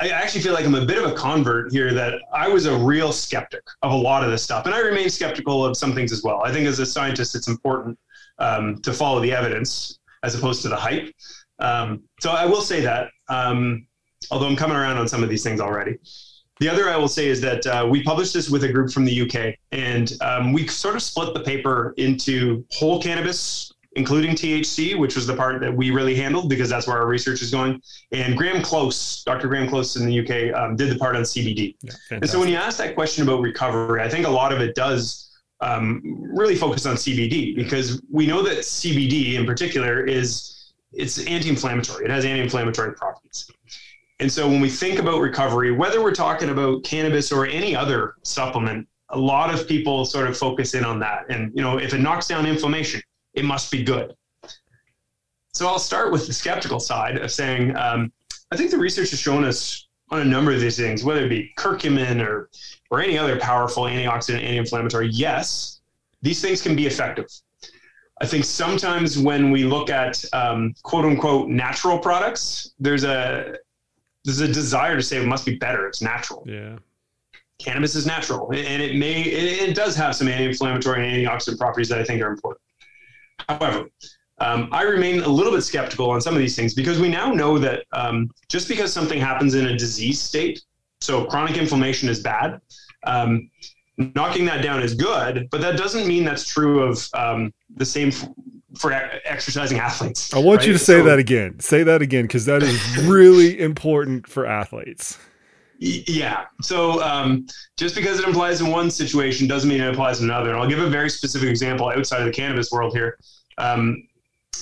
[SPEAKER 2] I actually feel like I'm a bit of a convert here. That I was a real skeptic of a lot of this stuff, and I remain skeptical of some things as well. I think as a scientist, it's important um, to follow the evidence as opposed to the hype. Um, so I will say that, um, although I'm coming around on some of these things already. The other I will say is that uh, we published this with a group from the UK, and um, we sort of split the paper into whole cannabis, including THC, which was the part that we really handled because that's where our research is going. And Graham Close, Dr. Graham Close in the UK, um, did the part on CBD. Yeah, and so when you ask that question about recovery, I think a lot of it does um, really focus on CBD because we know that CBD in particular is it's anti-inflammatory. It has anti-inflammatory properties. And so when we think about recovery, whether we're talking about cannabis or any other supplement, a lot of people sort of focus in on that. And, you know, if it knocks down inflammation, it must be good. So I'll start with the skeptical side of saying, um, I think the research has shown us on a number of these things, whether it be curcumin or, or any other powerful antioxidant, anti-inflammatory, yes, these things can be effective. I think sometimes when we look at um, quote unquote natural products, there's a there's a desire to say it must be better. It's natural.
[SPEAKER 1] Yeah.
[SPEAKER 2] Cannabis is natural, and it may it, does have some anti-inflammatory and antioxidant properties that I think are important. However, um, I remain a little bit skeptical on some of these things because we now know that um, just because something happens in a disease state, so chronic inflammation is bad, um, knocking that down is good, but that doesn't mean that's true of um, the same for exercising athletes.
[SPEAKER 1] I want right? you to say so, that again. Say that again because that is really *laughs* important for athletes.
[SPEAKER 2] Yeah. So um, just because it applies in one situation doesn't mean it applies in another. And I'll give a very specific example outside of the cannabis world here. Um,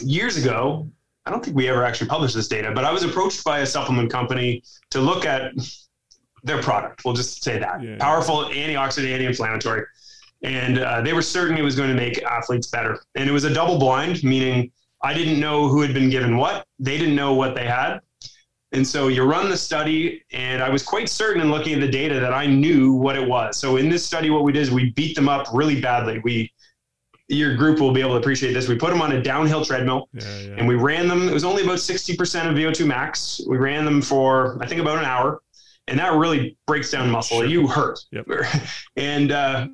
[SPEAKER 2] years ago, I don't think we ever actually published this data, but I was approached by a supplement company to look at their product. We'll just say that yeah. powerful antioxidant, anti-inflammatory and uh, they were certain it was going to make athletes better. And it was a double blind, meaning I didn't know who had been given what, they didn't know what they had. And so you run the study, and I was quite certain in looking at the data that I knew what it was. So in this study, what we did is we beat them up really badly. We your group will be able to appreciate this. We put them on a downhill treadmill yeah, yeah. and we ran them. It was only about 60% of VO2 max. We ran them for, I think, about an hour. And that really breaks down muscle. Sure. You hurt. Yep. *laughs* and uh,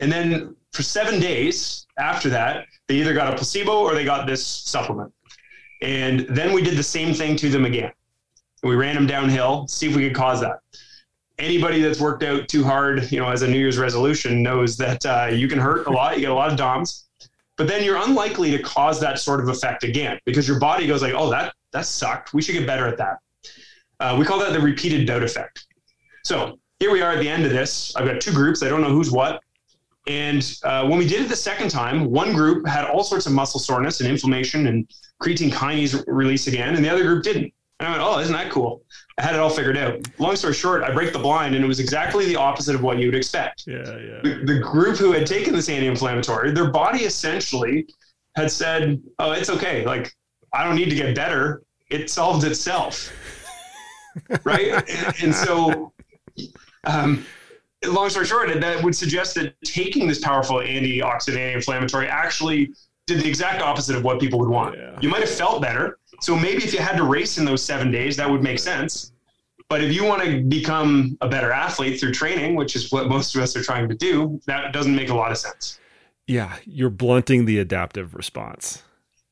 [SPEAKER 2] and then for seven days after that, they either got a placebo or they got this supplement. And then we did the same thing to them again. We ran them downhill, see if we could cause that. Anybody that's worked out too hard, you know, as a New Year's resolution knows that uh, you can hurt a lot. You get a lot of DOMs, but then you're unlikely to cause that sort of effect again because your body goes like, "Oh, that that sucked. We should get better at that." Uh, we call that the repeated bout effect. So here we are at the end of this. I've got two groups. I don't know who's what. And uh, when we did it the second time, one group had all sorts of muscle soreness and inflammation and creatine kinase release again, and the other group didn't. And I went, oh, isn't that cool? I had it all figured out. Long story short, I break the blind, and it was exactly the opposite of what you would expect.
[SPEAKER 1] Yeah, yeah.
[SPEAKER 2] The, the group who had taken this anti-inflammatory, their body essentially had said, "Oh, it's okay. Like I don't need to get better. It solved itself." *laughs* right? and, and so. Um, long story short, that would suggest that taking this powerful antioxidant anti-inflammatory actually did the exact opposite of what people would want. Yeah. You might have felt better. So maybe if you had to race in those seven days, that would make sense. But if you want to become a better athlete through training, which is what most of us are trying to do, that doesn't make a lot of sense.
[SPEAKER 1] Yeah, you're blunting the adaptive response.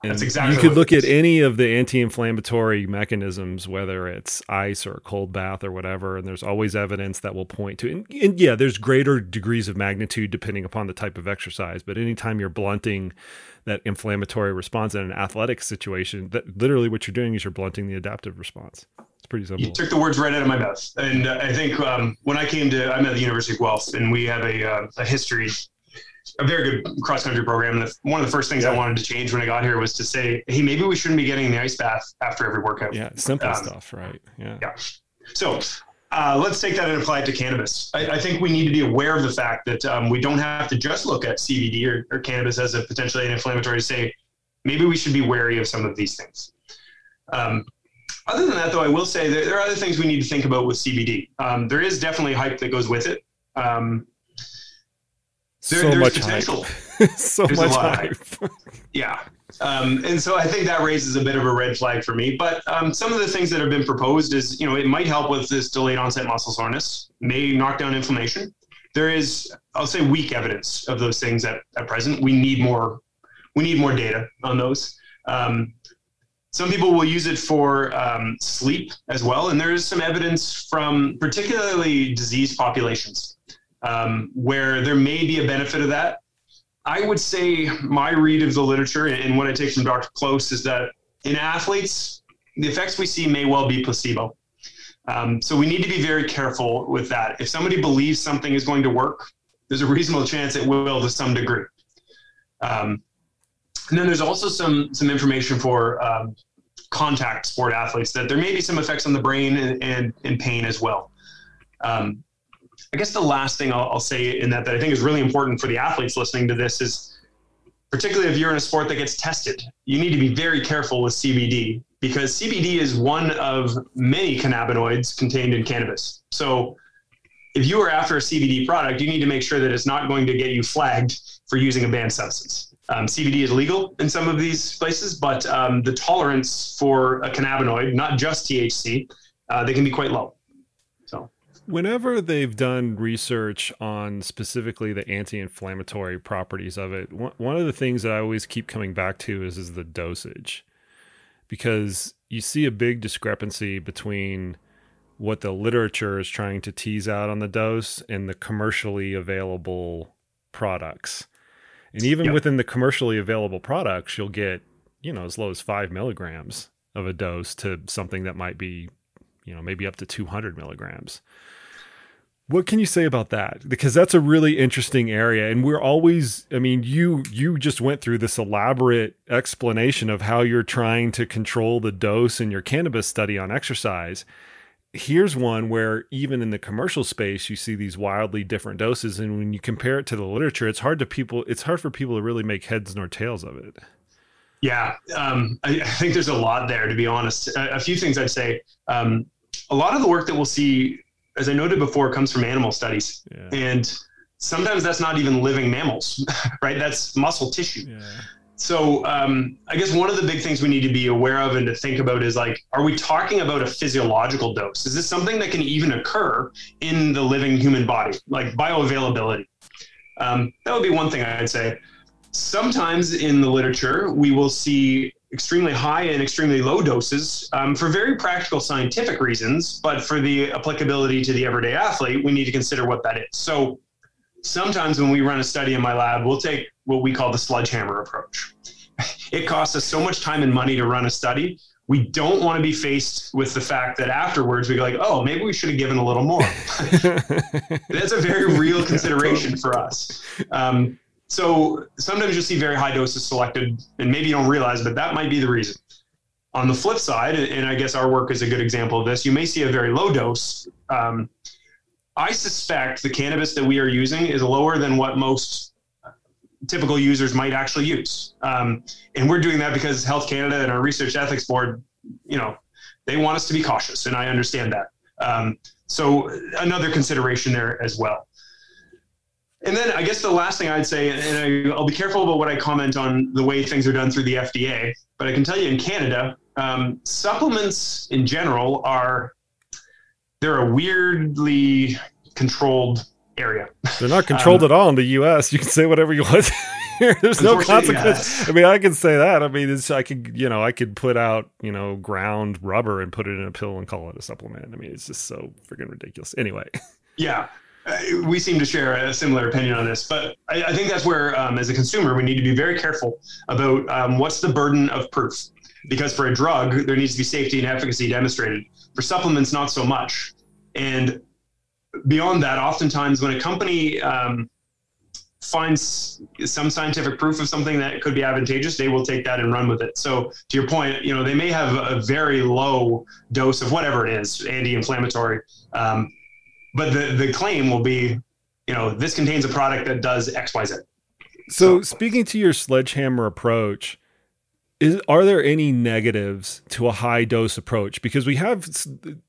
[SPEAKER 2] And That's exactly.
[SPEAKER 1] You could look at any of the anti-inflammatory mechanisms, whether it's ice or a cold bath or whatever, and there's always evidence that will point to. And, and, yeah, there's greater degrees of magnitude depending upon the type of exercise. But anytime you're blunting that inflammatory response in an athletic situation, that literally what you're doing is you're blunting the adaptive response. It's pretty simple.
[SPEAKER 2] You took the words right out of my mouth. And uh, I think um, when I came to, I'm at the University of Guelph, and we have a, uh, a history a very good cross country program. And one of the first things yeah. I wanted to change when I got here was to say, hey, maybe we shouldn't be getting the ice bath after every workout.
[SPEAKER 1] Yeah, simple um, stuff, right? Yeah.
[SPEAKER 2] Yeah. So uh, let's take that and apply it to cannabis. I, I, think we need to be aware of the fact that um, we don't have to just look at CBD or, or cannabis as a potentially an inflammatory to say maybe we should be wary of some of these things. Um, other than that, though, I will say there, there, are other things we need to think about with CBD. Um, there is definitely hype that goes with it. Um,
[SPEAKER 1] there, so much potential. *laughs* *laughs* so There's much hype. hype. *laughs*
[SPEAKER 2] yeah. Um, and so I think that raises a bit of a red flag for me. But um, some of the things that have been proposed is, you know, it might help with this delayed onset muscle soreness, may knock down inflammation. There is, I'll say, weak evidence of those things at, at present. We need more. We need more data on those. Um, some people will use it for um, sleep as well, and there is some evidence from particularly disease populations um, where there may be a benefit of that. I would say my read of the literature and what I take from Dr. Close is that in athletes, the effects we see may well be placebo. Um, so we need to be very careful with that. If somebody believes something is going to work, there's a reasonable chance it will to some degree. Um, and then there's also some some information for um, contact sport athletes that there may be some effects on the brain and, and, and pain as well. Um, I guess the last thing I'll, I'll, say in that that I think is really important for the athletes listening to this is, particularly if you're in a sport that gets tested, you need to be very careful with CBD because CBD is one of many cannabinoids contained in cannabis. So if you are after a CBD product, you need to make sure that it's not going to get you flagged for using a banned substance. Um, CBD is legal in some of these places, but um, the tolerance for a cannabinoid, not just THC, uh, they can be quite low.
[SPEAKER 1] Whenever they've done research on specifically the anti-inflammatory properties of it, one of the things that I always keep coming back to is is the dosage, because you see a big discrepancy between what the literature is trying to tease out on the dose and the commercially available products and even yep. within the commercially available products, you'll get, you know, as low as five milligrams of a dose to something that might be, you know, maybe up to 200 milligrams. What can you say about that? Because that's a really interesting area, and we're always. I mean, you you just went through this elaborate explanation of how you're trying to control the dose in your cannabis study on exercise, here's one where even in the commercial space you see these wildly different doses and when you compare it to the literature it's hard to people it's hard for people to really make heads nor tails of it
[SPEAKER 2] yeah um, I, I, think there's a lot there to be honest a, a few things i'd say um, a lot of the work that we'll see as i noted before comes from animal studies yeah. and sometimes that's not even living mammals *laughs* right that's muscle tissue yeah so um, I guess one of the big things we need to be aware of and to think about is like, are we talking about a physiological dose? Is this something that can even occur in the living human body, like bioavailability? Um, that would be one thing I'd say. Sometimes in the literature, we will see extremely high and extremely low doses um, for very practical scientific reasons, but for the applicability to the everyday athlete, we need to consider what that is. So sometimes when we run a study in my lab, we'll take what we call the sledgehammer approach. *laughs* It costs us so much time and money to run a study. We don't want to be faced with the fact that afterwards we go like, oh, maybe we should have given a little more. *laughs* That's a very real consideration for us. Um, so sometimes you'll see very high doses selected, and maybe you don't realize, but that might be the reason. On the flip side, and I guess our work is a good example of this, you may see a very low dose. Um, I suspect the cannabis that we are using is lower than what most typical users might actually use. Um, and we're doing that because Health Canada and our research ethics board, you know, they want us to be cautious, and I understand that. Um, so another consideration there as well. And then I guess the last thing I'd say, and I, will be careful about what I comment on the way things are done through the FDA, but I can tell you in Canada, um, supplements in general are they're a weirdly controlled area.
[SPEAKER 1] They're not controlled *laughs* um, at all in the U.S. You can say whatever you want. *laughs* There's no consequence. Yeah. I mean, I can say that. I mean, it's, I could, you know, I could put out, you know, ground rubber and put it in a pill and call it a supplement. I mean, it's just so freaking ridiculous. Anyway. *laughs*
[SPEAKER 2] Yeah. Uh, we seem to share a similar opinion on this, but I, I think that's where, um, as a consumer, we need to be very careful about um, what's the burden of proof. Because for a drug, there needs to be safety and efficacy demonstrated. For supplements, not so much. And beyond that, oftentimes when a company um, finds some scientific proof of something that could be advantageous, they will take that and run with it. So to your point, you know, they may have a very low dose of whatever it is, anti-inflammatory, um, but the the claim will be, you know, this contains a product that does X, Y, Z.
[SPEAKER 1] So, so speaking to your sledgehammer approach, is are there any negatives to a high dose approach because we have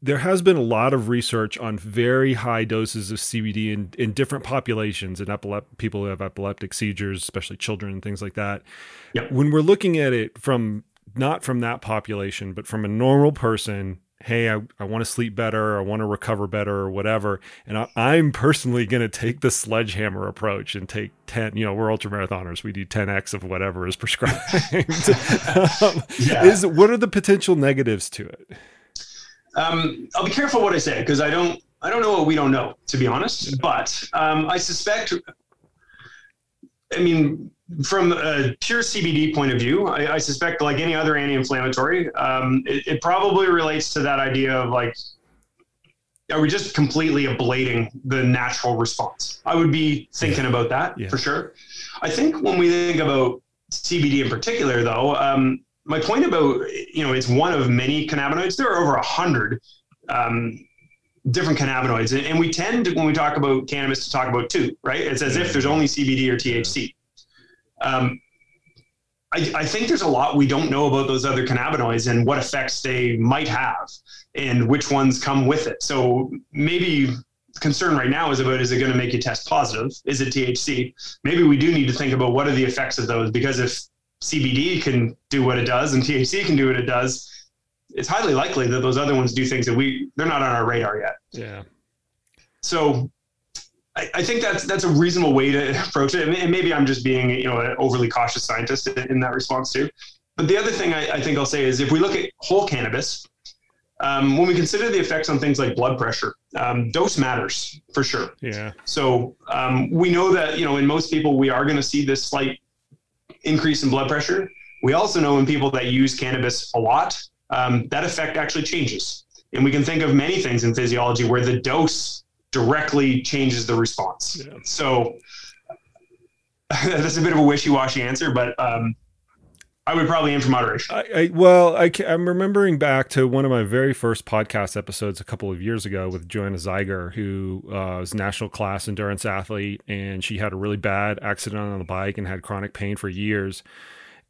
[SPEAKER 1] there has been a lot of research on very high doses of CBD in, in different populations and epilep- people who have epileptic seizures especially children and things like that
[SPEAKER 2] yep.
[SPEAKER 1] when we're looking at it from not from that population but from a normal person hey, I, I want to sleep better, I want to recover better, or whatever. And I, am personally going to take the sledgehammer approach and take 10, you know, we're ultra marathoners. We do 10x of whatever is *laughs* prescribed. um, yeah. Is what are the potential negatives to it?
[SPEAKER 2] Um, I'll be careful what I say because I don't, I don't know what we don't know, to be honest. But um, I suspect, I mean, from a pure CBD point of view, I, I suspect, like any other anti-inflammatory, um, it, it, probably relates to that idea of like, are we just completely ablating the natural response? I would be thinking yeah. about that yeah. for sure. I think when we think about CBD in particular, though, um, my point about you know it's one of many cannabinoids. There are over a hundred um, different cannabinoids, and, and, we tend to, when we talk about cannabis to talk about two, right? It's as if there's only CBD or THC. Um, I, I, think there's a lot we don't know about those other cannabinoids and what effects they might have and which ones come with it. So maybe concern right now is about is it going to make you test positive? Is it THC? Maybe we do need to think about what are the effects of those because if CBD can do what it does and THC can do what it does, it's highly likely that those other ones do things that we they're not on our radar yet.
[SPEAKER 1] Yeah.
[SPEAKER 2] So I, I, think that's that's a reasonable way to approach it, and maybe I'm just being you know an overly cautious scientist in, in that response too. But the other thing I, I, think I'll say is if we look at whole cannabis, um, when we consider the effects on things like blood pressure, um, dose matters for sure.
[SPEAKER 1] Yeah.
[SPEAKER 2] So um, we know that you know in most people we are going to see this slight increase in blood pressure. We also know in people that use cannabis a lot, um, that effect actually changes. And we can think of many things in physiology where the dose directly changes the response. Yeah. So *laughs* that's a bit of a wishy-washy answer, but um, I would probably aim for moderation.
[SPEAKER 1] I, I, well, I, am remembering back to one of my very first podcast episodes a couple of years ago with Joanna Zeiger, who uh, was national class endurance athlete, and she had a really bad accident on the bike and had chronic pain for years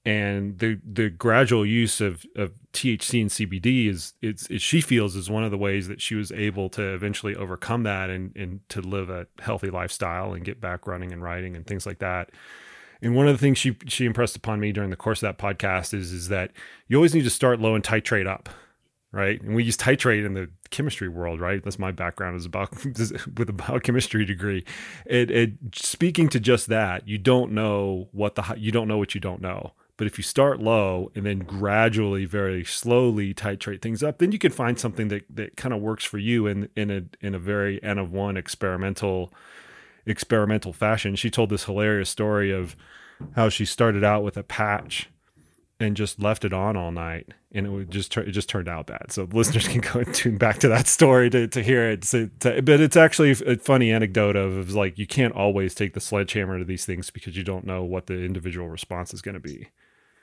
[SPEAKER 1] and the the gradual use of, of THC and CBD is it's it, she feels is one of the ways that she was able to eventually overcome that and and to live a healthy lifestyle and get back running and riding and things like that. And one of the things she she impressed upon me during the course of that podcast is is that you always need to start low and titrate up, right? And we use titrate in the chemistry world, right? That's my background is about *laughs* with a biochemistry degree. It, it speaking to just that, you don't know what the you don't know what you don't know but if you start low and then gradually, very slowly titrate things up, then you can find something that, that kind of works for you in in a in a very n of one experimental experimental fashion. She told this hilarious story of how she started out with a patch and just left it on all night and it just it just turned out bad. So listeners can go and tune back to that story to, to hear it. So, to, but it's actually a funny anecdote of, of like you can't always take the sledgehammer to these things because you don't know what the individual response is going to be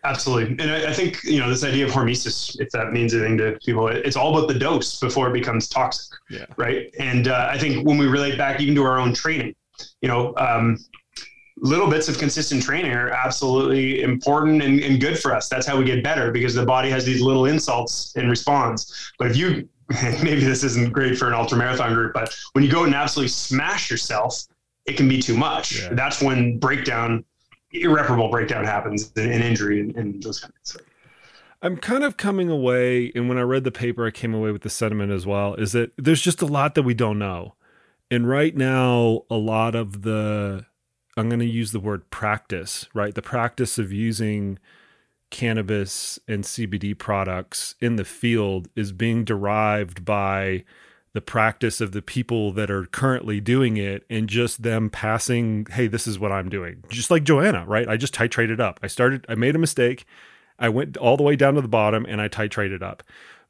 [SPEAKER 2] Absolutely. And I, I, think, you know, this idea of hormesis, if that means anything to people, it's all about the dose before it becomes toxic.
[SPEAKER 1] Yeah.
[SPEAKER 2] Right. And uh, I think when we relate back even to our own training, you know, um, little bits of consistent training are absolutely important and, and good for us. That's how we get better because the body has these little insults and responds. But if you, *laughs* maybe this isn't great for an ultra marathon group, but when you go and absolutely smash yourself, it can be too much. Yeah. That's when breakdown irreparable breakdown happens and injury and, and those kind of things.
[SPEAKER 1] I'm kind of coming away, and when I read the paper, I came away with the sentiment as well is that there's just a lot that we don't know. And right now, a lot of the, I'm going to use the word practice, right? The practice of using cannabis and CBD products in the field is being derived by the practice of the people that are currently doing it and just them passing, hey, this is what I'm doing. Just like Joanna, right? I just titrated up. I started, I made a mistake. I went all the way down to the bottom and I titrated up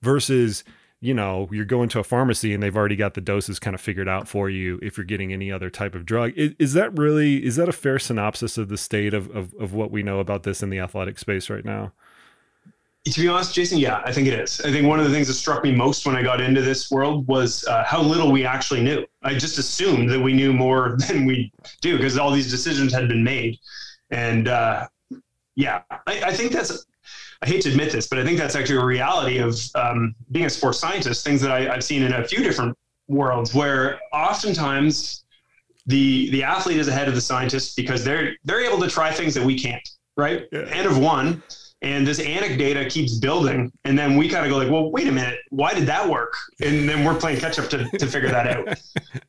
[SPEAKER 1] versus, you know, you're going to a pharmacy and they've already got the doses kind of figured out for you if you're getting any other type of drug. Is, is that really, is that a fair synopsis of the state of, of, of what we know about this in the athletic space right now?
[SPEAKER 2] To be honest, Jason, yeah, I think it is. I think one of the things that struck me most when I got into this world was uh, how little we actually knew. I just assumed that we knew more *laughs* than we do because all these decisions had been made. And uh, yeah, I, I, think that's I hate to admit this, but I think that's actually a reality of um, being a sports scientist. Things that I, I've seen in a few different worlds, where oftentimes the the athlete is ahead of the scientist because they're they're able to try things that we can't. Right?
[SPEAKER 1] Yeah.
[SPEAKER 2] N of one. And this anecdata keeps building, and then we kind of go like, "Well, wait a minute, why did that work?" And then we're playing catch up to, to figure that out. *laughs*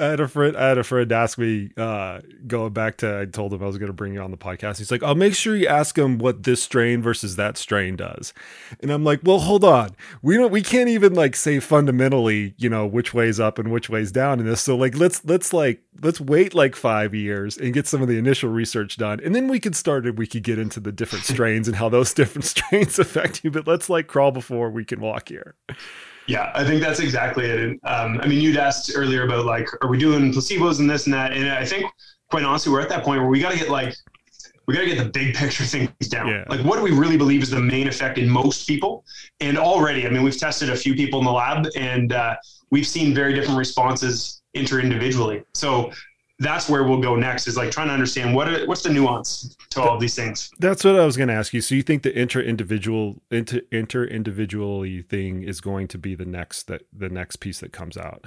[SPEAKER 1] I had a friend. I had a friend ask me, uh, going back to. I told him I was going to bring you on the podcast. He's like, "I'll make sure you ask him what this strain versus that strain does." And I'm like, "Well, hold on. We don't. We can't even like say fundamentally, you know, which way's up and which way's down in this. So like, let's let's like let's wait like five years and get some of the initial research done, and then we could start. And we could get into the different *laughs* strains and how those different *laughs* strains affect you. But let's like crawl before we can walk here."
[SPEAKER 2] Yeah, I think that's exactly it. And, um, I mean, you'd asked earlier about like, are we doing placebos and this and that? And I think, quite honestly, we're at that point where we got to get like, we got to get the big picture *laughs* things down.
[SPEAKER 1] Yeah.
[SPEAKER 2] Like, what do we really believe is the main effect in most people? And already, I mean, we've tested a few people in the lab, and uh, we've seen very different responses inter-individually. So that's where we'll go next is like trying to understand what are, what's the nuance to all these things.
[SPEAKER 1] That's what I was going to ask you. So you think the inter individual inter inter individually thing is going to be the next that the next piece that comes out?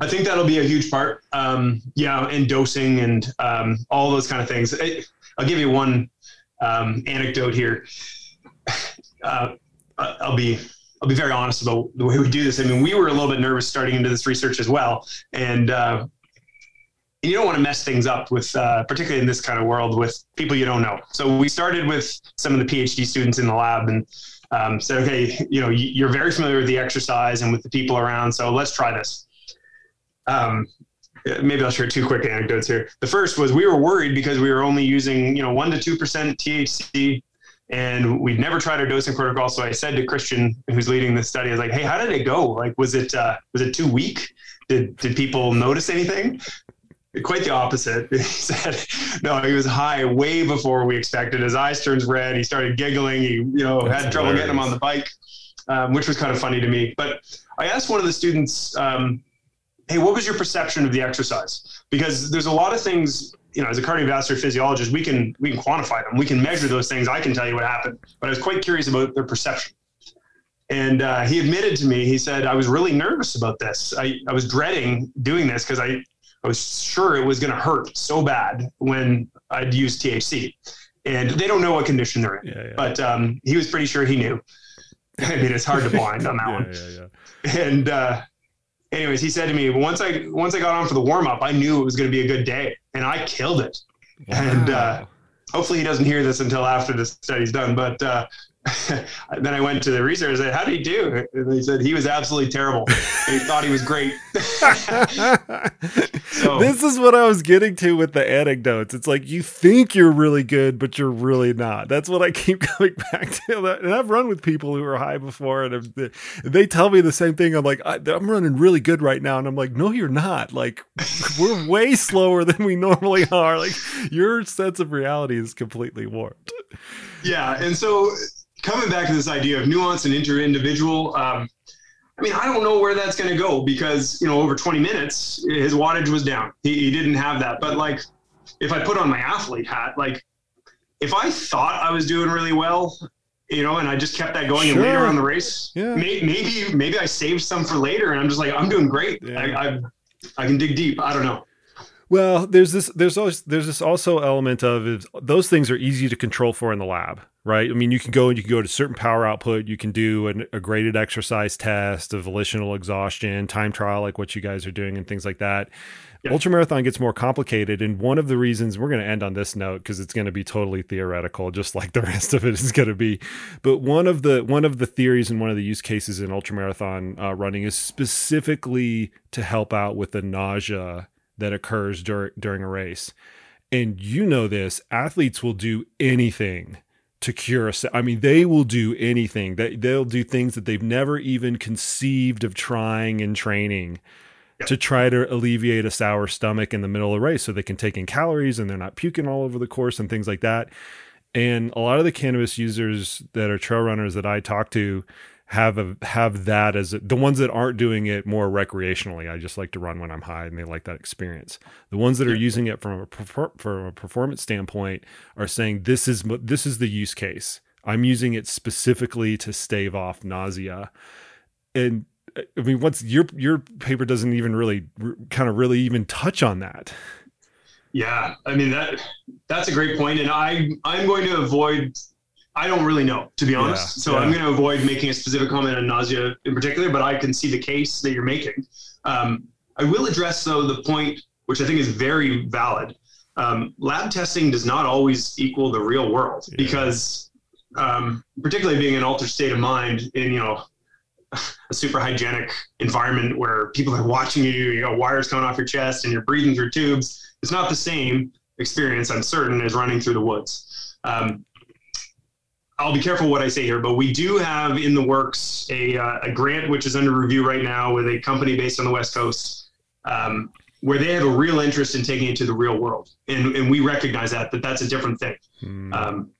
[SPEAKER 2] I think that'll be a huge part. Um, yeah, and dosing and um, all those kind of things. I, I'll give you one um, anecdote here. *sighs* Uh, I'll be I'll be very honest about the way we do this. I mean, we were a little bit nervous starting into this research as well, and uh, you don't want to mess things up with, uh, particularly in this kind of world, with people you don't know. So we started with some of the PhD students in the lab and um, said, okay, you know, you're very familiar with the exercise and with the people around, so let's try this. Um, maybe I'll share two quick anecdotes here. The first was we were worried because we were only using, you know, one to two percent THC, and we'd never tried our dosing protocol. So I said to Christian, who's leading the study, I was like, "Hey, how did it go? Like, was it uh, was it too weak? Did did people notice anything?" Quite the opposite. *laughs* He said, "No, he was high way before we expected. His eyes turned red. He started giggling. He, you know,
[SPEAKER 1] That's
[SPEAKER 2] had trouble getting him on the bike, um, which was kind of funny to me. But I asked one of the students, um, "Hey, what was your perception of the exercise?" Because there's a lot of things, you know, as a cardiovascular physiologist, we can we can quantify them. We can measure those things. I can tell you what happened. But I was quite curious about their perception. And uh, he admitted to me, he said, I was really nervous about this. I, I was dreading doing this because I, I was sure it was going to hurt so bad when I'd use THC. And they don't know what condition they're in.
[SPEAKER 1] Yeah, yeah.
[SPEAKER 2] But um, he was pretty sure he knew. *laughs* I mean, it's hard to blind on that *laughs*
[SPEAKER 1] yeah,
[SPEAKER 2] one. And uh, anyways, he said to me, once I once I got on for the warm up, I knew it was going to be a good day, and I killed it. And, uh, Hopefully, he doesn't hear this until after the study's done. But uh, *laughs* then I went to the researcher and said, "How did he do?" And they said he was absolutely terrible. he thought he was great. *laughs* So-
[SPEAKER 1] this is what I was getting to with the anecdotes. It's like you think you're really good, but you're really not. That's what I keep *laughs* coming back to. And I've run with people who were high before, and they tell me the same thing. I'm like, I'm running really good right now, and I'm like, no, you're not. Like we're way slower than we normally are. Like your sense of reality is completely warped.
[SPEAKER 2] Yeah, and so coming back to this idea of nuance and inter-individual, um, I mean, I don't know where that's going to go because you know, over 20 minutes, his wattage was down. He, he didn't have that. But like, if I put on my athlete hat, like, if I thought I was doing really well, you know, and I just kept that going, and later on the race,
[SPEAKER 1] Yeah.
[SPEAKER 2] may, maybe maybe I saved some for later, and I'm just like, I'm doing great.
[SPEAKER 1] Yeah.
[SPEAKER 2] I, I I can dig deep. I don't know.
[SPEAKER 1] Well, there's this there's always there's this also element of is those things are easy to control for in the lab, right? I mean, you can go and you can go to certain power output, you can do an, a graded exercise test, a volitional exhaustion, time trial like what you guys are doing and things like that.
[SPEAKER 2] Yeah.
[SPEAKER 1] Ultramarathon gets more complicated, and one of the reasons we're going to end on this note because it's going to be totally theoretical, just like the *laughs* rest of it is going to be. But one of the one of the theories and one of the use cases in ultramarathon uh, running is specifically to help out with the nausea that occurs dur- during a race. And you know this, athletes will do anything to cure a se- I mean, they will do anything. They they'll do things that they've never even conceived of trying in training
[SPEAKER 2] Yep.
[SPEAKER 1] to try to alleviate a sour stomach in the middle of the race so they can take in calories and they're not puking all over the course and things like that. And a lot of the cannabis users that are trail runners that I talk to have a, have that as a, the ones that aren't doing it more recreationally. I just like to run when I'm high, and they like that experience. The ones that are
[SPEAKER 2] Yeah.
[SPEAKER 1] using it from a perfor- from a performance standpoint are saying this is this is the use case. I'm using it specifically to stave off nausea. And I mean, what's your your paper doesn't even really kind of really even touch on that.
[SPEAKER 2] Yeah, I mean that that's a great point, and I I'm going to avoid. I don't really know, to be honest. Yeah, so yeah. I'm going to avoid making a specific comment on nausea in particular, but I can see the case that you're making. Um, I will address though the point, which I think is very valid. Um, lab testing does not always equal the real world yeah. because, um, particularly being in an altered state of mind in you know a super hygienic environment where people are watching you, you got wires coming off your chest and you're breathing through tubes. It's not the same experience, I'm certain, as running through the woods. Um, I'll be careful what I say here, but we do have in the works a, uh, a grant which is under review right now with a company based on the West Coast, um, where they have a real interest in taking it to the real world, and and we recognize that that that's a different thing. Mm. Um,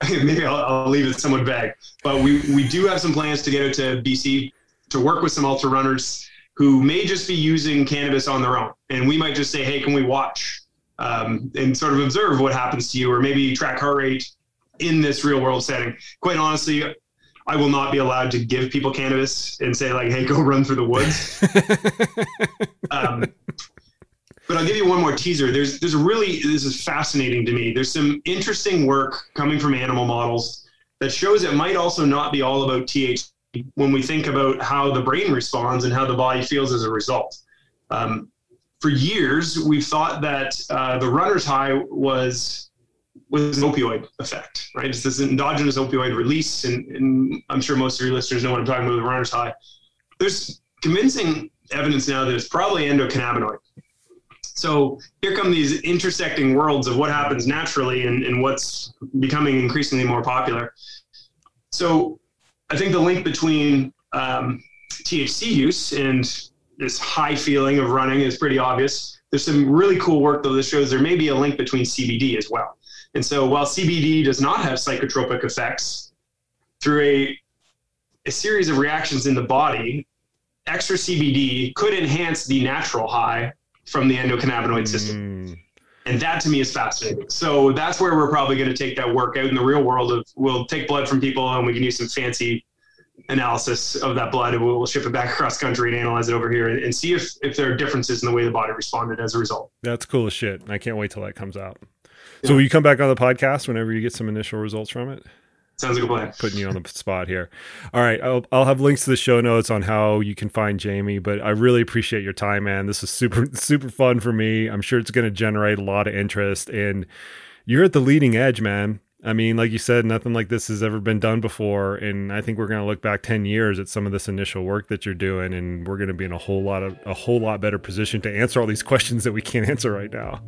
[SPEAKER 2] *laughs* maybe I'll, I'll, leave it somewhat vague, but we, we do have some plans to get it to BC to work with some ultra runners who may just be using cannabis on their own. And we might just say, hey, can we watch um, and sort of observe what happens to you or maybe track heart rate in this real world setting? Quite honestly, I will not be allowed to give people cannabis and say, like, hey, go *laughs* run through the woods. *laughs* um, but I'll give you one more teaser. There's there's a really this is fascinating to me. There's some interesting work coming from animal models that shows it might also not be all about THC when we think about how the brain responds and how the body feels as a result. Um, for years, we've thought that uh, the runner's high was was an opioid effect, right? It's this endogenous opioid release, and, and I'm sure most of your listeners know what I'm talking about with runner's high. There's convincing evidence now that it's probably endocannabinoid. So here come these intersecting worlds of what happens naturally and, and what's becoming increasingly more popular. So I think the link between um, THC use and this high feeling of running is pretty obvious. There's some really cool work though that shows there may be a link between CBD as well. And so while CBD does not have psychotropic effects, through a, a series of reactions in the body, extra CBD could enhance the natural high from the endocannabinoid system. Mm. And that to me is fascinating. So that's where we're probably going to take that work out in the real world of we'll take blood from people and we can use some fancy analysis of that blood and we'll ship it back across country and analyze it over here and, and see if, if there are differences in the way the body responded as a result.
[SPEAKER 1] That's cool as shit. I can't wait till that comes out. So will you come back on the podcast whenever you get some initial results from it?
[SPEAKER 2] Sounds like a plan.
[SPEAKER 1] Putting you on the spot here. All right, I'll, I'll have links to the show notes on how you can find Jamie. But I really appreciate your time, man. This is super *laughs* super fun for me. I'm sure it's going to generate a lot of interest, and you're at the leading edge, man. I mean, like you said, nothing like this has ever been done before, and I think we're going to look back ten years at some of this initial work that you're doing, and we're going to be in a whole lot of a whole lot better position to answer all these *laughs* questions that we can't answer right now.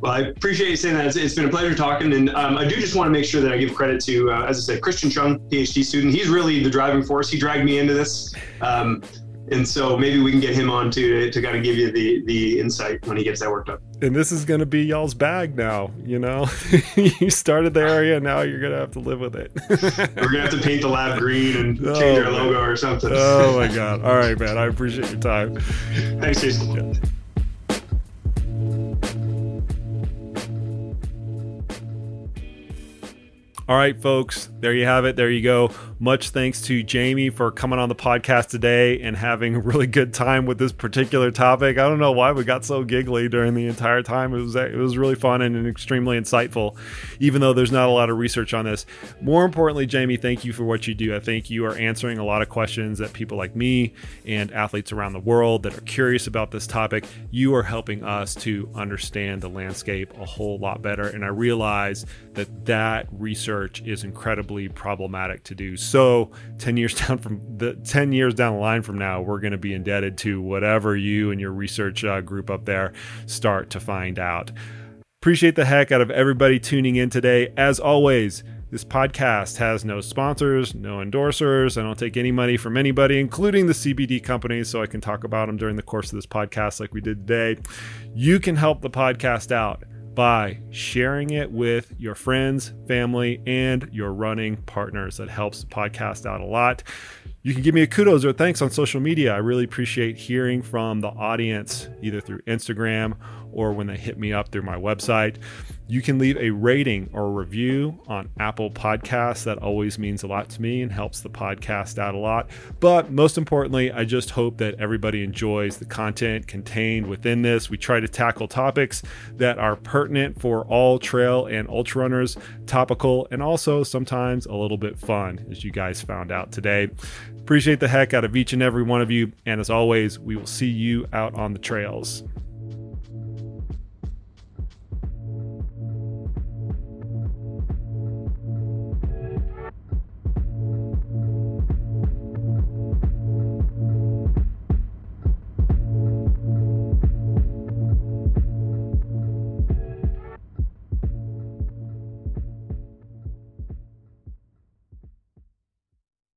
[SPEAKER 2] Well, I appreciate you saying that. It's, it's been a pleasure talking, and um, I do just want to make sure that I give credit to, uh, as I said, Christian Chung, PhD student. He's really the driving force. He dragged me into this, um, and so maybe we can get him on to, to kind of give you the the insight when he gets that worked up.
[SPEAKER 1] And this is going to be y'all's bag now. You know, *laughs* you started the area, now you're going to have to live with it. *laughs*
[SPEAKER 2] We're going to have to paint the lab green and oh, change our logo or something.
[SPEAKER 1] Oh my god! All right, man. I appreciate your time.
[SPEAKER 2] Thanks, Jason. Yeah.
[SPEAKER 1] All right, folks, there you have it. There you go. Much thanks to Jamie for coming on the podcast today and having a really good time with this particular topic. I don't know why we got so giggly during the entire time. It was it was really fun and extremely insightful, even though there's not a lot of research on this. More importantly, Jamie, thank you for what you do. I think you are answering a lot of questions that people like me and athletes around the world that are curious about this topic. You are helping us to understand the landscape a whole lot better, and I realize that that research is incredibly problematic to do so 10 years *laughs* down from the 10 years down the line from now we're going to be indebted to whatever you and your research uh, group up there start to find out appreciate the heck out of everybody tuning in today as always this podcast has no sponsors, no endorsers. I don't take any money from anybody, including the CBD companies, so I can talk about them during the course of this podcast like we did today. You can help the podcast out by sharing it with your friends, family, and your running partners. That helps the podcast out a lot. You can give me a kudos or thanks on social media. I really appreciate hearing from the audience, either through Instagram or when they hit me up through my website. You can leave a rating or a review on Apple Podcasts. That always means a lot to me and helps the podcast out a lot. But most importantly, I just hope that everybody enjoys the content contained within this. We try to tackle topics that are pertinent for all trail and ultra runners, topical, and also sometimes a little bit fun, as you guys found out today. Appreciate the heck out of each and every one of you. And as always, we will see you out on the trails.